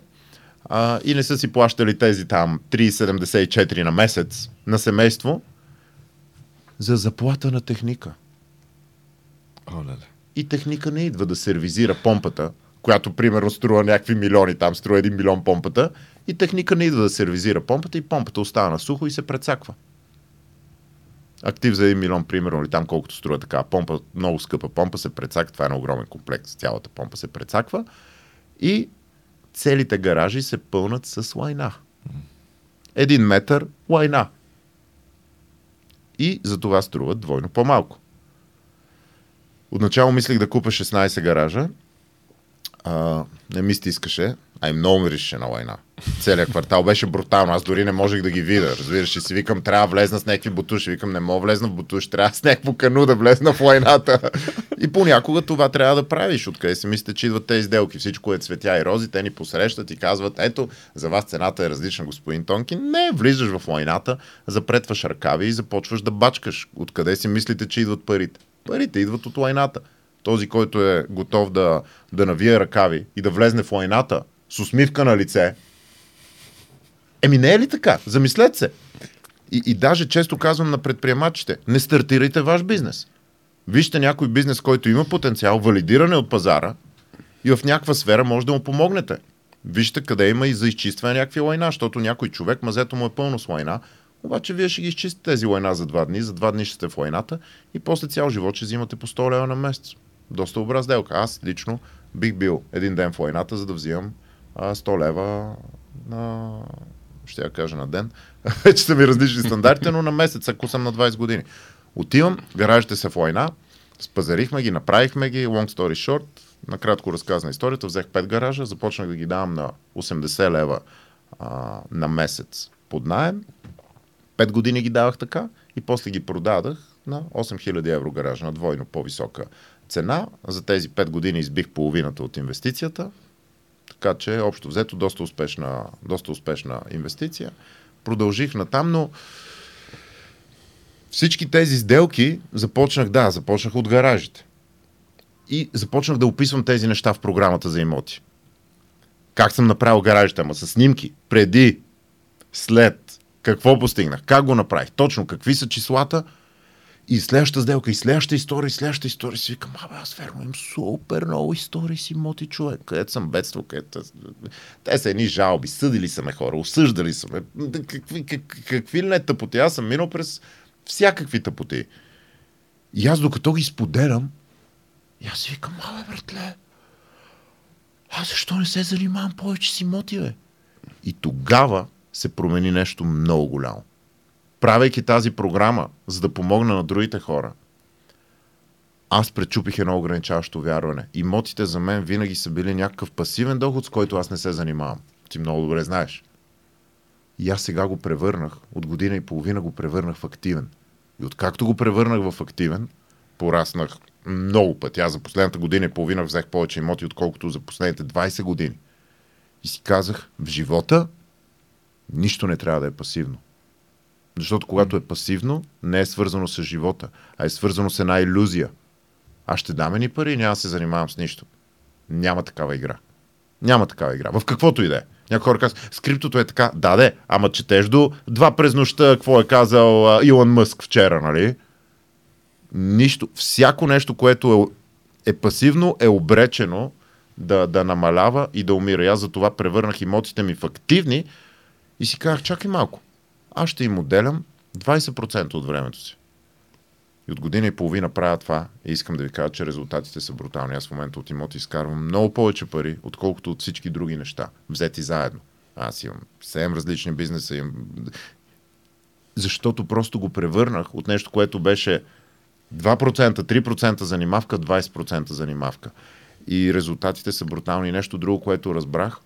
C: а, и не са си плащали тези там 3,74 на месец на семейство за заплата на техника.
A: Оле,
C: И техника не идва да сервизира помпата, която примерно струва някакви милиони, там струва 1 милион помпата, и техника не идва да сервизира помпата и помпата остава на сухо и се прецаква. Актив за 1 милион, примерно, или там колкото струва така помпа, много скъпа помпа се прецаква, това е на огромен комплекс, цялата помпа се прецаква и целите гаражи се пълнат с лайна. Един метър лайна. И за това струват двойно по-малко. Отначало мислех да купа 16 гаража. А, не ми стискаше, а и много миришеше на лайна. Целият квартал беше брутално. Аз дори не можех да ги видя. Разбираш, и си викам, трябва да влезна с някакви бутуши. Викам, не мога да влезна в бутуш, трябва с някакво кану да влезна в лайната. И понякога това трябва да правиш. Откъде си мислите, че идват тези сделки? Всичко е цветя и рози, те ни посрещат и казват, ето, за вас цената е различна, господин Тонкин. Не, влизаш в лайната, запретваш ръкави и започваш да бачкаш. Откъде си мислите, че идват парите? Парите идват от лайната. Този, който е готов да, да навие ръкави и да влезне в лайната с усмивка на лице, Еми не е ли така? Замислете се. И, и даже често казвам на предприемачите, не стартирайте ваш бизнес. Вижте някой бизнес, който има потенциал, валидиране от пазара и в някаква сфера може да му помогнете. Вижте къде има и за изчистване някакви лайна, защото някой човек, мазето му е пълно с лайна, обаче вие ще ги изчистите тези лайна за два дни, за два дни ще сте в лайната и после цял живот ще взимате по 100 лева на месец. Доста добра сделка. Аз лично бих бил един ден в лайната, за да взимам а, 100 лева на ще я кажа на ден. Вече са ми различни стандартите, но на месец, ако съм на 20 години. Отивам, гаражите са в война, спазарихме ги, направихме ги, long story short, накратко разказана историята, взех 5 гаража, започнах да ги давам на 80 лева а, на месец под найем. 5 години ги давах така и после ги продадах на 8000 евро гаража, на двойно по-висока цена. За тези 5 години избих половината от инвестицията, така че, общо взето, доста успешна, доста успешна инвестиция. Продължих натам, но всички тези сделки започнах, да, започнах от гаражите. И започнах да описвам тези неща в програмата за имоти. Как съм направил гаражите, ама с снимки, преди, след, какво постигнах, как го направих, точно какви са числата – и следващата сделка, и следващата история, и следващата история си викам, абе, аз верно имам супер много истории си моти човек, където съм бедствал, където... Те са едни жалби, съдили са ме хора, осъждали са ме. Какви, как, какви ли не тъпоти? Аз съм минал през всякакви тъпоти. И аз докато ги споделям, и аз си викам, абе, братле, аз защо не се занимавам повече си моти, бе? И тогава се промени нещо много голямо правейки тази програма, за да помогна на другите хора, аз пречупих едно ограничаващо вярване. Имотите за мен винаги са били някакъв пасивен доход, с който аз не се занимавам. Ти много добре знаеш. И аз сега го превърнах, от година и половина го превърнах в активен. И откакто го превърнах в активен, пораснах много пъти. Аз за последната година и половина взех повече имоти, отколкото за последните 20 години. И си казах, в живота нищо не трябва да е пасивно. Защото когато е пасивно, не е свързано с живота, а е свързано с една иллюзия. Аз ще дам ни пари и няма да се занимавам с нищо. Няма такава игра. Няма такава игра. В каквото и да е. Някой хора казват, скриптото е така, да, де, ама четеш до два през нощта, какво е казал Илон Мъск вчера, нали? Нищо. Всяко нещо, което е, е пасивно, е обречено да, да намалява и да умира. И аз за това превърнах имотите ми в активни и си казах, чакай малко аз ще им отделям 20% от времето си. И от година и половина правя това и искам да ви кажа, че резултатите са брутални. Аз в момента от имоти изкарвам много повече пари, отколкото от всички други неща, взети заедно. Аз имам 7 различни бизнеса. Имам... Защото просто го превърнах от нещо, което беше 2%, 3% занимавка, 20% занимавка. И резултатите са брутални. Нещо друго, което разбрах.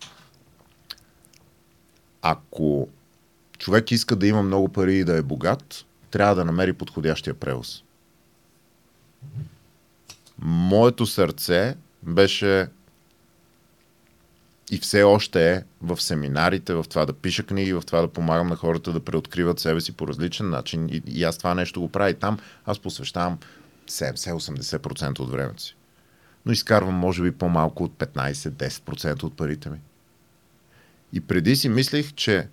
C: Ако човек иска да има много пари и да е богат, трябва да намери подходящия превоз. Моето сърце беше и все още е в семинарите, в това да пиша книги, в това да помагам на хората да преоткриват себе си по различен начин. И, и аз това нещо го правя и там. Аз посвещавам 70-80% от времето си. но изкарвам може би по-малко от 15-10% от парите ми. И преди си мислех, че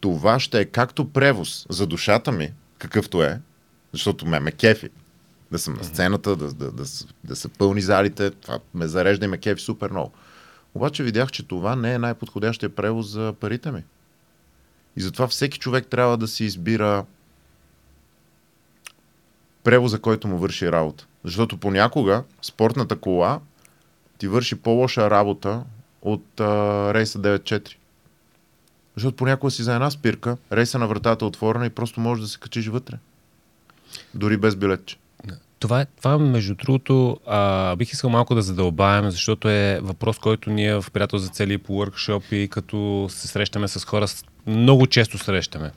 C: това ще е както превоз за душата ми, какъвто е, защото ме ме кефи. Да съм на сцената, да, да, да, да са пълни залите, това ме зарежда и ме кефи супер много. Обаче видях, че това не е най-подходящия превоз за парите ми. И затова всеки човек трябва да си избира превоза, който му върши работа. Защото понякога спортната кола ти върши по-лоша работа от а, рейса 9-4. Защото понякога си за една спирка, рейса на вратата е отворена и просто можеш да се качиш вътре. Дори без билетче.
B: Това, е, това между другото, а, бих искал малко да задълбаем, защото е въпрос, който ние в приятел за цели по workshop и като се срещаме с хора, много често срещаме.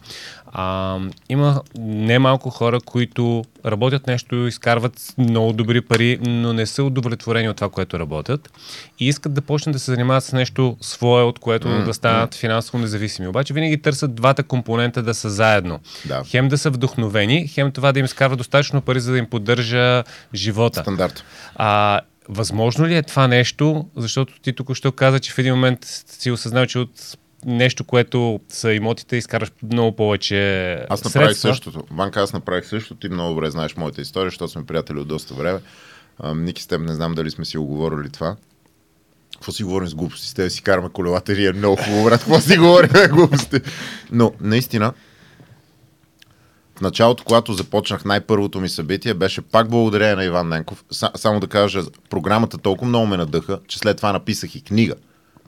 B: А, има немалко хора, които работят нещо, изкарват много добри пари, но не са удовлетворени от това, което работят и искат да почнат да се занимават с нещо свое, от което mm, да станат финансово независими. Обаче винаги търсят двата компонента да са заедно.
C: Да.
B: Хем да са вдохновени, хем това да им скарва достатъчно пари, за да им поддържа живота.
C: Стандарт.
B: А, възможно ли е това нещо, защото ти тук що каза, че в един момент си осъзнал, че от нещо, което са имотите, изкараш много повече
C: Аз направих
B: средства.
C: същото. Ванка, аз направих същото. Ти много добре знаеш моята история, защото сме приятели от доста време. А, Ники с теб не знам дали сме си оговорили това. Какво си говорим с глупости? С теб си караме колелата и е много хубаво, брат. Какво си говорим бе, глупости? Но, наистина, в началото, когато започнах най-първото ми събитие, беше пак благодарение на Иван Ненков. Са, само да кажа, програмата толкова много ме надъха, че след това написах и книга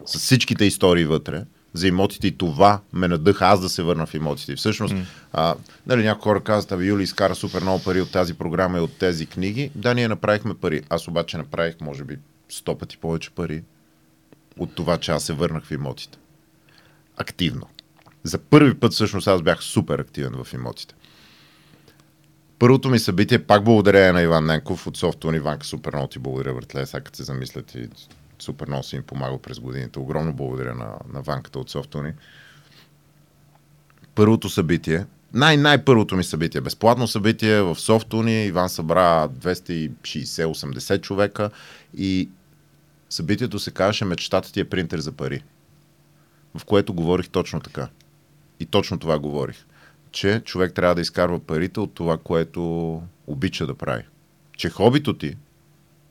C: с всичките истории вътре за имотите и това ме надъха аз да се върна в имотите. И всъщност, mm. а, нали, някои хора казват, абе Юли изкара супер много пари от тази програма и от тези книги. Да, ние направихме пари. Аз обаче направих, може би, сто пъти повече пари от това, че аз се върнах в имотите. Активно. За първи път всъщност аз бях супер активен в имотите. Първото ми събитие, пак благодарение на Иван Ненков от Софтуни. Иванка, супер много ти благодаря, братле. Сега като се замислят и супер много си им помагал през годините. Огромно благодаря на, на Ванката от Софтуни. Първото събитие, най-най-първото ми събитие, безплатно събитие в Софтуни. Иван събра 260-80 човека и събитието се казваше Мечтата ти е принтер за пари. В което говорих точно така. И точно това говорих. Че човек трябва да изкарва парите от това, което обича да прави. Че хобито ти,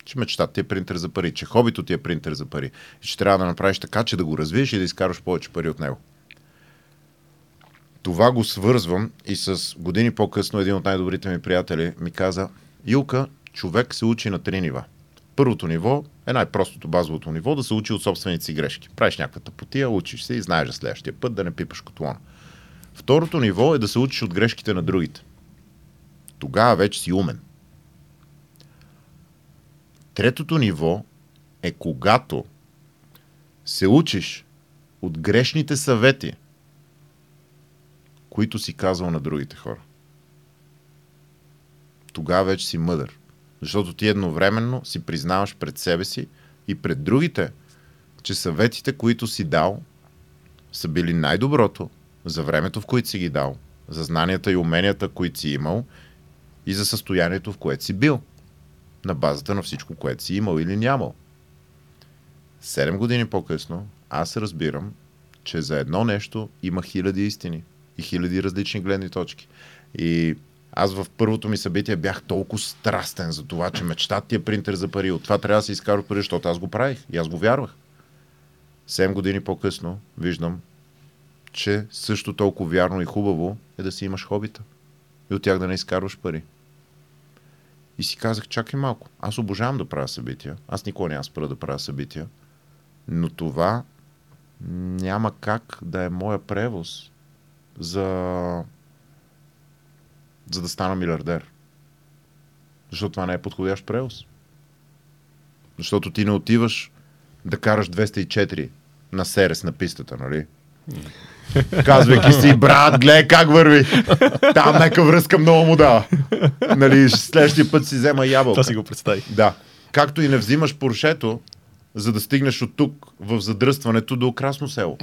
C: че мечтата ти е принтер за пари, че хобито ти е принтер за пари. И че трябва да направиш така, че да го развиеш и да изкарваш повече пари от него. Това го свързвам и с години по-късно един от най-добрите ми приятели ми каза, Юлка, човек се учи на три нива. Първото ниво е най-простото базовото ниво да се учи от собствените си грешки. Правиш някаква тъпотия, учиш се и знаеш за следващия път да не пипаш котлона. Второто ниво е да се учиш от грешките на другите. Тогава вече си умен. Третото ниво е когато се учиш от грешните съвети, които си казвал на другите хора. Тогава вече си мъдър. Защото ти едновременно си признаваш пред себе си и пред другите, че съветите, които си дал, са били най-доброто за времето, в което си ги дал, за знанията и уменията, които си имал и за състоянието, в което си бил. На базата на всичко, което си имал или нямал. Седем години по-късно аз разбирам, че за едно нещо има хиляди истини и хиляди различни гледни точки. И аз в първото ми събитие бях толкова страстен за това, че мечтата ти е принтер за пари. От това трябва да се изкарва пари, защото аз го правих и аз го вярвах. Седем години по-късно виждам, че също толкова вярно и хубаво е да си имаш хобита и от тях да не изкарваш пари. И си казах, чакай малко, аз обожавам да правя събития, аз никога няма спра да правя събития, но това няма как да е моя превоз за, за да стана милиардер. Защото това не е подходящ превоз. Защото ти не отиваш да караш 204 на Серес на пистата, нали? Казвайки си, брат, гледай как върви. Там нека връзка много му дава. Нали, следващия път си взема ябълка.
A: Това си го представи.
C: Да. Както и не взимаш поршето, за да стигнеш от тук в задръстването до Красно село.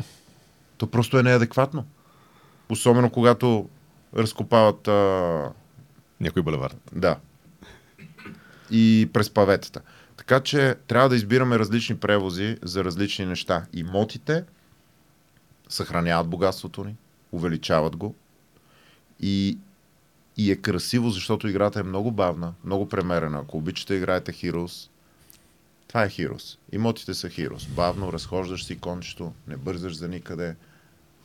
C: То просто е неадекватно. Особено когато разкопават а,
A: Някой булевард.
C: да. И през паветата. Така че трябва да избираме различни превози за различни неща. Имотите съхраняват богатството ни, увеличават го и, и е красиво, защото играта е много бавна, много премерена. Ако обичате играете Heroes, това е Heroes. Имотите са Heroes. Бавно разхождаш си кончето, не бързаш за никъде,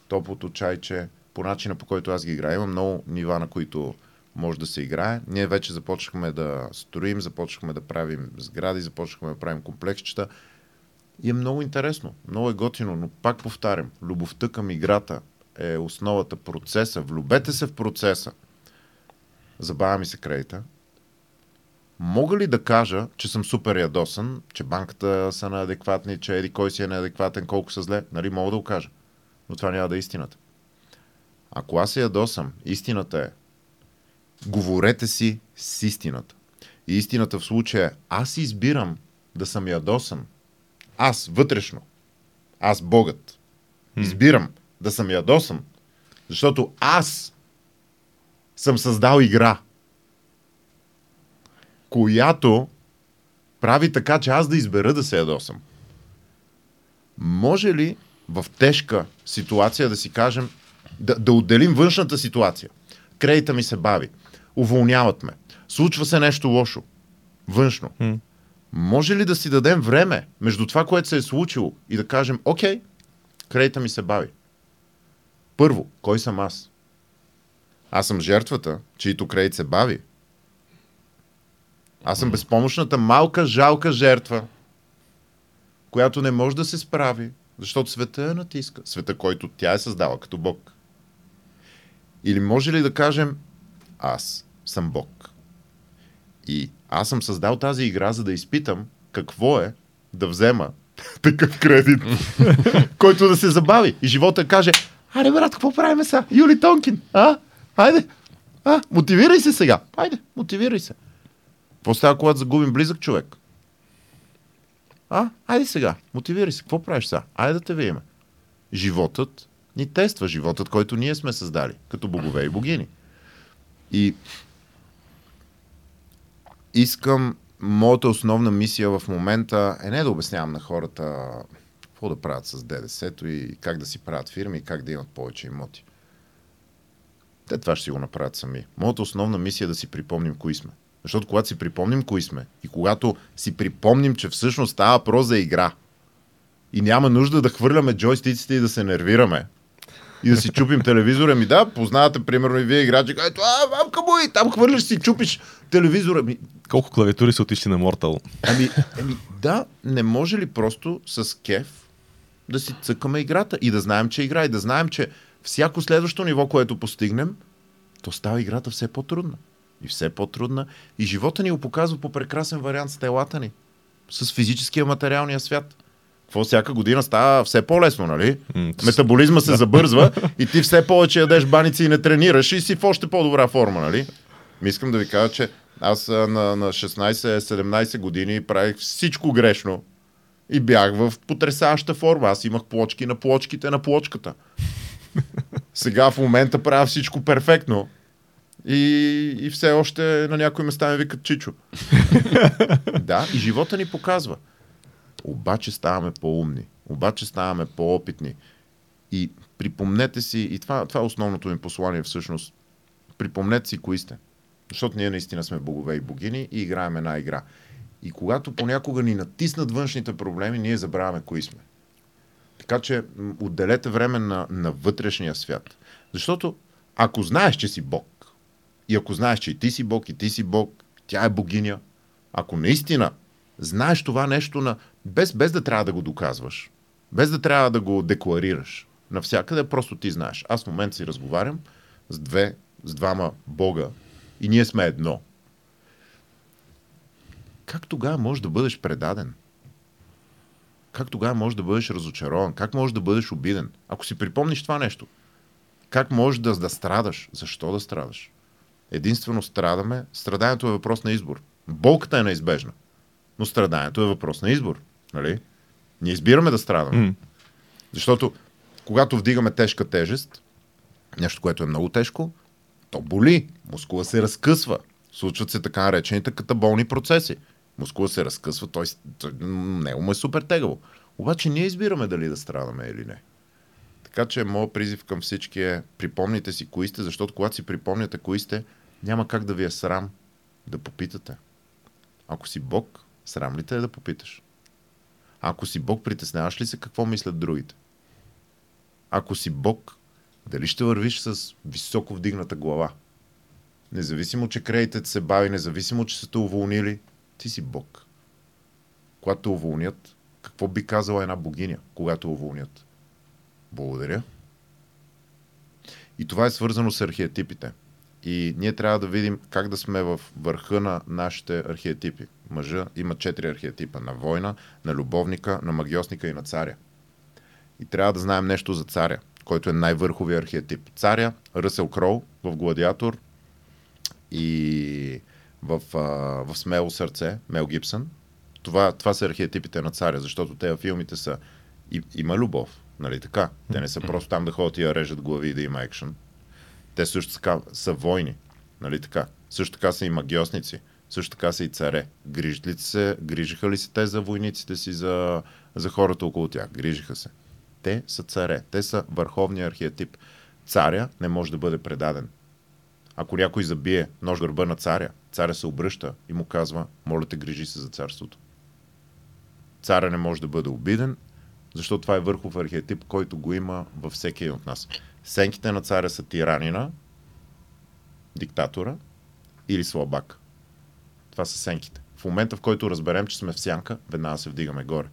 C: топлото чайче, по начина по който аз ги играя. Има много нива, на които може да се играе. Ние вече започнахме да строим, започнахме да правим сгради, започнахме да правим комплексчета. И е много интересно, много е готино, но пак повтарям, любовта към играта е основата, процеса. Влюбете се в процеса. Забавя ми се кредита. Мога ли да кажа, че съм супер ядосан, че банката са неадекватни, че еди кой си е неадекватен, колко са зле? Нали, мога да го кажа. Но това няма да е истината. Ако аз се ядосам, истината е, говорете си с истината. И истината в случая е, аз избирам да съм ядосан. Аз, вътрешно. Аз, Богът. Избирам да съм ядосан. Защото аз съм създал игра, която прави така, че аз да избера да се ядосам. Може ли в тежка ситуация да си кажем, да, да отделим външната ситуация? Кредита ми се бави. Уволняват ме. Случва се нещо лошо. Външно.
A: М.
C: Може ли да си дадем време между това, което се е случило и да кажем, окей, кредита ми се бави. Първо, кой съм аз? Аз съм жертвата, чието кредит се бави. Аз съм безпомощната малка, жалка жертва, която не може да се справи, защото света я натиска. Света, който тя е създала като Бог. Или може ли да кажем, аз съм Бог. И аз съм създал тази игра, за да изпитам какво е да взема такъв кредит, който да се забави. И живота каже, айде брат, какво правим сега? Юли Тонкин, а? Айде, а? Мотивирай се сега. Айде, мотивирай се. Какво става, когато загубим близък човек? А? Айде сега, мотивирай се. Какво правиш сега? Айде да те видим. Животът ни тества, животът, който ние сме създали, като богове и богини. И искам, моята основна мисия в момента е не да обяснявам на хората какво да правят с ДДС-то и как да си правят фирми и как да имат повече имоти. Те това ще си го направят сами. Моята основна мисия е да си припомним кои сме. Защото когато си припомним кои сме и когато си припомним, че всъщност става въпрос за игра и няма нужда да хвърляме джойстиците и да се нервираме и да си чупим телевизора, ми да, познавате примерно и вие играчи, ето, а, мамка му и там хвърляш си, чупиш телевизора. Ми,
A: Колко клавиатури са отишли на Mortal?
C: Ами, ами да, не може ли просто с кеф да си цъкаме играта и да знаем, че игра и да знаем, че всяко следващо ниво, което постигнем, то става играта все по-трудна. И все по-трудна. И живота ни го показва по прекрасен вариант с телата ни. С физическия материалния свят. Какво всяка година става все по-лесно, нали? Метаболизма се забързва и ти все повече ядеш баници и не тренираш и си в още по-добра форма, нали? Ми искам да ви кажа, че аз на, на 16-17 години правих всичко грешно и бях в потрясаваща форма. Аз имах плочки на плочките на плочката. Сега в момента правя всичко перфектно и, и все още на някои места ме викат Чичо. да, и живота ни показва. Обаче ставаме по-умни, обаче ставаме по-опитни. И припомнете си, и това, това е основното ми послание всъщност, припомнете си кои сте. Защото ние наистина сме богове и богини и играем една игра. И когато понякога ни натиснат външните проблеми, ние забравяме кои сме. Така че отделете време на, на вътрешния свят. Защото ако знаеш, че си Бог, и ако знаеш, че и ти си Бог, и ти си Бог, тя е богиня, ако наистина знаеш това нещо на, без, без да трябва да го доказваш, без да трябва да го декларираш, навсякъде просто ти знаеш. Аз в момента си разговарям с две, с двама Бога и ние сме едно. Как тогава можеш да бъдеш предаден? Как тогава можеш да бъдеш разочарован? Как можеш да бъдеш обиден? Ако си припомниш това нещо, как можеш да, да страдаш? Защо да страдаш? Единствено страдаме. Страданието е въпрос на избор. Болката е неизбежна. Но страданието е въпрос на избор. Нали? Ние избираме да страдаме.
A: М.
C: Защото когато вдигаме тежка тежест, нещо, което е много тежко, то боли. Мускула се разкъсва. Случват се така наречените катаболни процеси. Мускула се разкъсва, той, той него му е супер тегаво. Обаче ние избираме дали да страдаме или не. Така че моят призив към всички е припомните си кои сте, защото когато си припомняте кои сте, няма как да ви е срам да попитате. Ако си Бог, срам ли те е да попиташ? Ако си Бог, притесняваш ли се какво мислят другите? Ако си Бог, дали ще вървиш с високо вдигната глава? Независимо, че кредитът се бави, независимо, че са те уволнили, ти си Бог. Когато уволнят, какво би казала една богиня, когато уволнят? Благодаря. И това е свързано с архетипите. И ние трябва да видим как да сме в върха на нашите архетипи. Мъжа има четири архетипа. На война, на любовника, на магиосника и на царя. И трябва да знаем нещо за царя, който е най-върховия архетип. Царя, Ръсел Кроу в Гладиатор и в, а, в Смело сърце, Мел Гибсън. Това, това са архетипите на царя, защото те филмите са и, има любов, нали така? Те не са просто там да ходят и да режат глави и да има екшен. Те също така са войни, нали така? Също така са и магиосници, също така са и царе. Грижат ли се, грижиха ли се те за войниците си, за, за хората около тях? Грижиха се. Те са царе, те са върховния архетип. Царя не може да бъде предаден. Ако някой забие нож гърба на царя, царя се обръща и му казва, моля те, грижи се за царството. Царя не може да бъде обиден, защото това е върхов архетип, който го има във всеки един от нас. Сенките на царя са тиранина, диктатора или слабак. Това са сенките. В момента, в който разберем, че сме в сянка, веднага се вдигаме горе.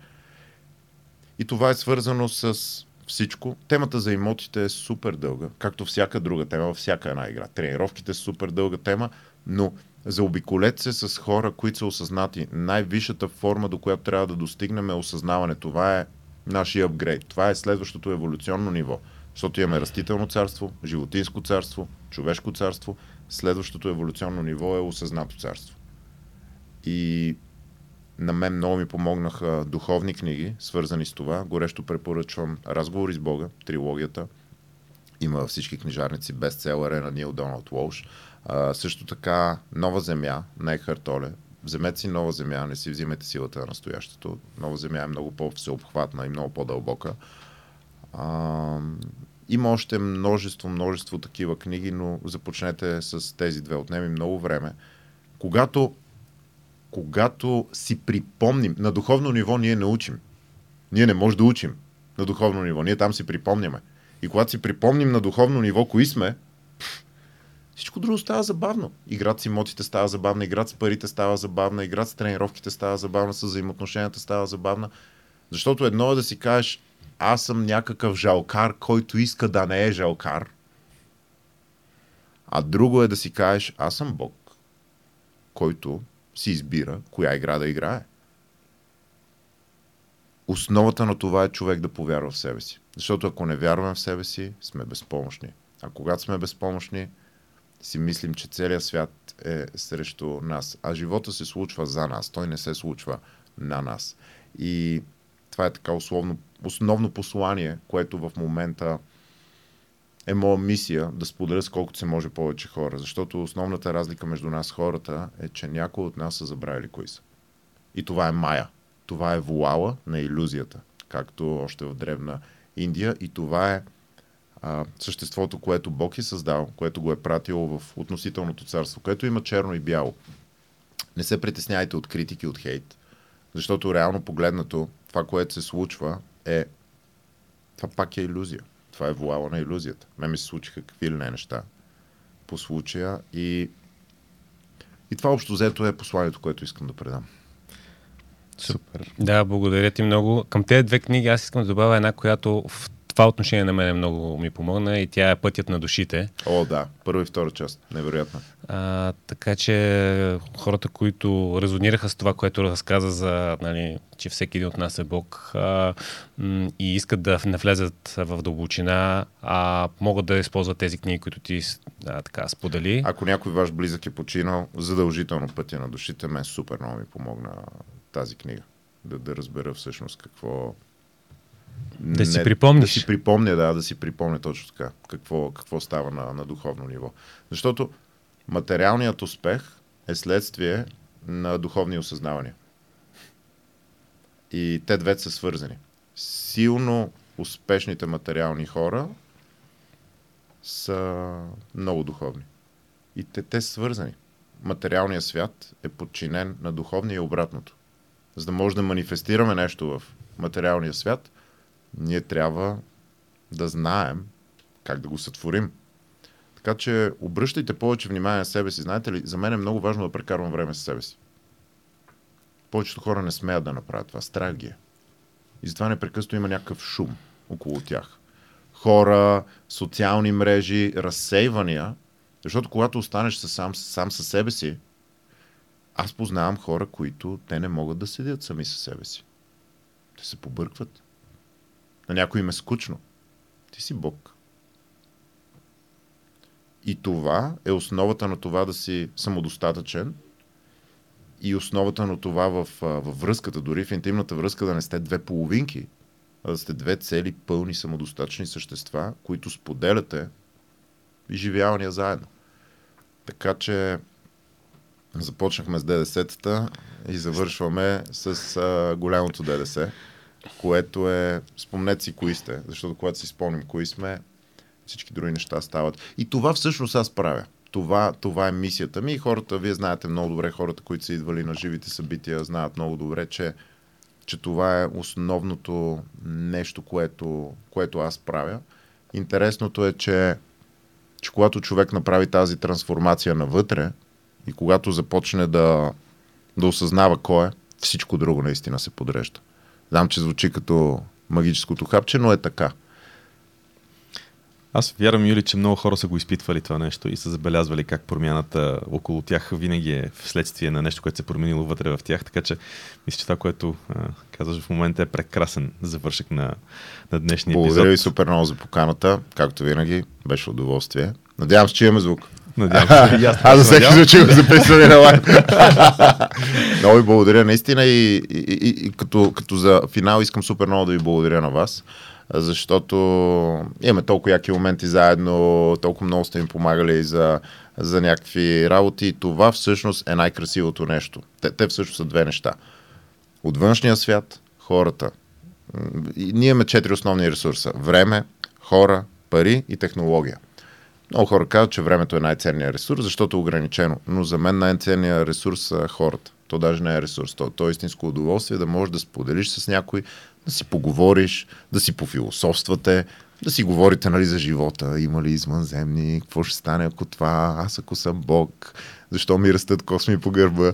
C: И това е свързано с всичко. Темата за имотите е супер дълга, както всяка друга тема във всяка една игра. Тренировките са супер дълга тема, но заобиколете се с хора, които са осъзнати. Най-висшата форма, до която трябва да достигнем е осъзнаване. Това е нашия апгрейд. Това е следващото еволюционно ниво. Защото имаме растително царство, животинско царство, човешко царство. Следващото еволюционно ниво е осъзнато царство. И на мен много ми помогнаха духовни книги, свързани с това. Горещо препоръчвам Разговори с Бога, трилогията. Има във всички книжарници бестселър е на Нил Доналд Уолш. А, също така Нова земя на Ехар. Вземете си нова земя, не си взимайте силата на настоящето. Нова земя е много по-всеобхватна и много по-дълбока. А, има още множество, множество такива книги, но започнете с тези две. Отнеми много време. Когато, когато си припомним, на духовно ниво ние не учим. Ние не можем да учим на духовно ниво. Ние там си припомняме. И когато си припомним на духовно ниво кои сме, всичко друго става забавно. Играта с имотите става забавна, играта с парите става забавна, играта с тренировките става забавна, с взаимоотношенията става забавна. Защото едно е да си кажеш, аз съм някакъв жалкар, който иска да не е жалкар. А друго е да си кажеш, аз съм Бог, който си избира коя игра да играе. Основата на това е човек да повярва в себе си. Защото ако не вярваме в себе си, сме безпомощни. А когато сме безпомощни, си мислим, че целият свят е срещу нас. А живота се случва за нас. Той не се случва на нас. И това е така условно, основно послание, което в момента е моя мисия да споделя с колкото се може повече хора. Защото основната разлика между нас хората е, че някои от нас са забравили кои са. И това е Майя. Това е вуала на иллюзията, както още в древна Индия. И това е а, съществото, което Бог е създал, което го е пратил в относителното царство, което има черно и бяло. Не се притесняйте от критики, от хейт, защото реално погледнато това, което се случва е това пак е иллюзия. Това е вуала на иллюзията. Ме ми се случиха какви ли не неща по случая и и това общо взето е посланието, което искам да предам.
B: Супер. Да, благодаря ти много. Към тези две книги аз искам да добавя една, която в това отношение на мен много ми помогна и тя е Пътят на душите.
C: О, да. Първа и втора част. Невероятно.
B: А, така че хората, които резонираха с това, което разказа за, нали, че всеки един от нас е Бог а, м- и искат да навлезат в дълбочина, а могат да използват тези книги, които ти а, така сподели.
C: Ако някой ваш близък е починал, задължително Пътя на душите, мен супер много ми помогна тази книга. Да, да разбера всъщност какво,
B: да си припомниш.
C: Да си припомня, да, да си припомня точно така, какво, какво става на, на духовно ниво. Защото материалният успех е следствие на духовни осъзнавания. И те двете са свързани. Силно успешните материални хора са много духовни. И те, те са свързани. Материалният свят е подчинен на духовния и обратното. За да може да манифестираме нещо в материалния свят, ние трябва да знаем как да го сътворим. Така че обръщайте повече внимание на себе си. Знаете ли, за мен е много важно да прекарвам време с себе си. Повечето хора не смеят да направят това. Страх ги е. И затова непрекъснато има някакъв шум около тях. Хора, социални мрежи, разсейвания. Защото когато останеш сам, сам със себе си, аз познавам хора, които те не могат да седят сами със себе си. Те се побъркват. На някой им е скучно. Ти си Бог. И това е основата на това да си самодостатъчен и основата на това в, в връзката, дори в интимната връзка да не сте две половинки, а да сте две цели, пълни, самодостатъчни същества, които споделяте изживявания заедно. Така че започнахме с ДДС-тата и завършваме с а, голямото ДДС, което е, спомнете си кои сте, защото когато си спомним кои сме, всички други неща стават. И това всъщност аз правя. Това, това е мисията ми и хората, вие знаете много добре, хората, които са идвали на живите събития, знаят много добре, че, че това е основното нещо, което, което аз правя. Интересното е, че, че когато човек направи тази трансформация навътре и когато започне да, да осъзнава кой е, всичко друго наистина се подрежда. Знам, че звучи като магическото хапче, но е така.
A: Аз вярвам, Юли, че много хора са го изпитвали това нещо и са забелязвали как промяната около тях винаги е вследствие на нещо, което се е променило вътре в тях. Така че мисля, че това, което а, казваш в момента е прекрасен завършък на, на днешния
C: Благодаря
A: епизод.
C: Благодаря ви супер много за поканата. Както винаги, беше удоволствие. Надявам се, че имаме звук.
A: Надявам се. Аз,
C: за всеки случай го записваме на лайв. много ви благодаря наистина и, и, и, и като, като за финал искам супер много да ви благодаря на вас, защото имаме толкова яки моменти заедно, толкова много сте ми помагали за, за някакви работи и това всъщност е най-красивото нещо. Те, те всъщност са две неща. От външния свят, хората. И ние имаме четири основни ресурса. Време, хора, пари и технология. Много хора казват, че времето е най-ценният ресурс, защото е ограничено. Но за мен най-ценният ресурс са хората. То даже не е ресурс. То, то е истинско удоволствие да можеш да споделиш с някой, да си поговориш, да си пофилософствате, да си говорите нали, за живота. Има ли извънземни? Какво ще стане ако това? Аз ако съм Бог? Защо ми растат косми по гърба?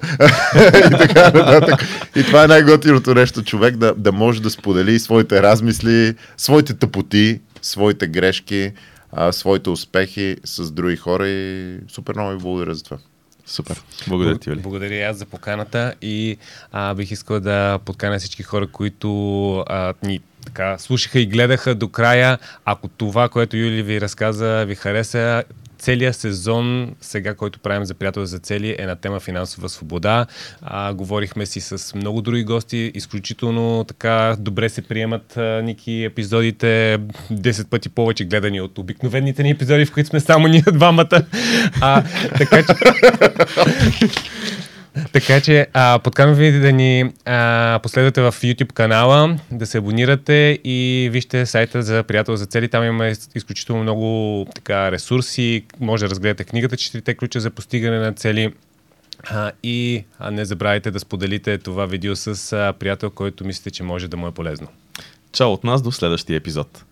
C: и така нататък. И това е най-готиното нещо. Човек да, да може да сподели своите размисли, своите тъпоти, своите грешки, а, своите успехи с други хора и супер много ви благодаря за това.
A: Супер. Благодаря ти, Юли.
B: Благодаря и аз за поканата и а, бих искал да подканя всички хора, които а, ни така, слушаха и гледаха до края. Ако това, което Юли ви разказа, ви хареса, целият сезон, сега, който правим за приятел за цели, е на тема финансова свобода. А, говорихме си с много други гости. Изключително така добре се приемат а, Ники епизодите. 10 пъти повече гледани от обикновените ни епизоди, в които сме само ние двамата. А, така че... Така че а, ви да ни а, последвате в YouTube канала, да се абонирате и вижте сайта за приятел за цели. Там има из- изключително много така, ресурси. Може да разгледате книгата Четирите ключа за постигане на цели. А, и а, не забравяйте да споделите това видео с а, приятел, който мислите, че може да му е полезно.
A: Чао от нас до следващия епизод.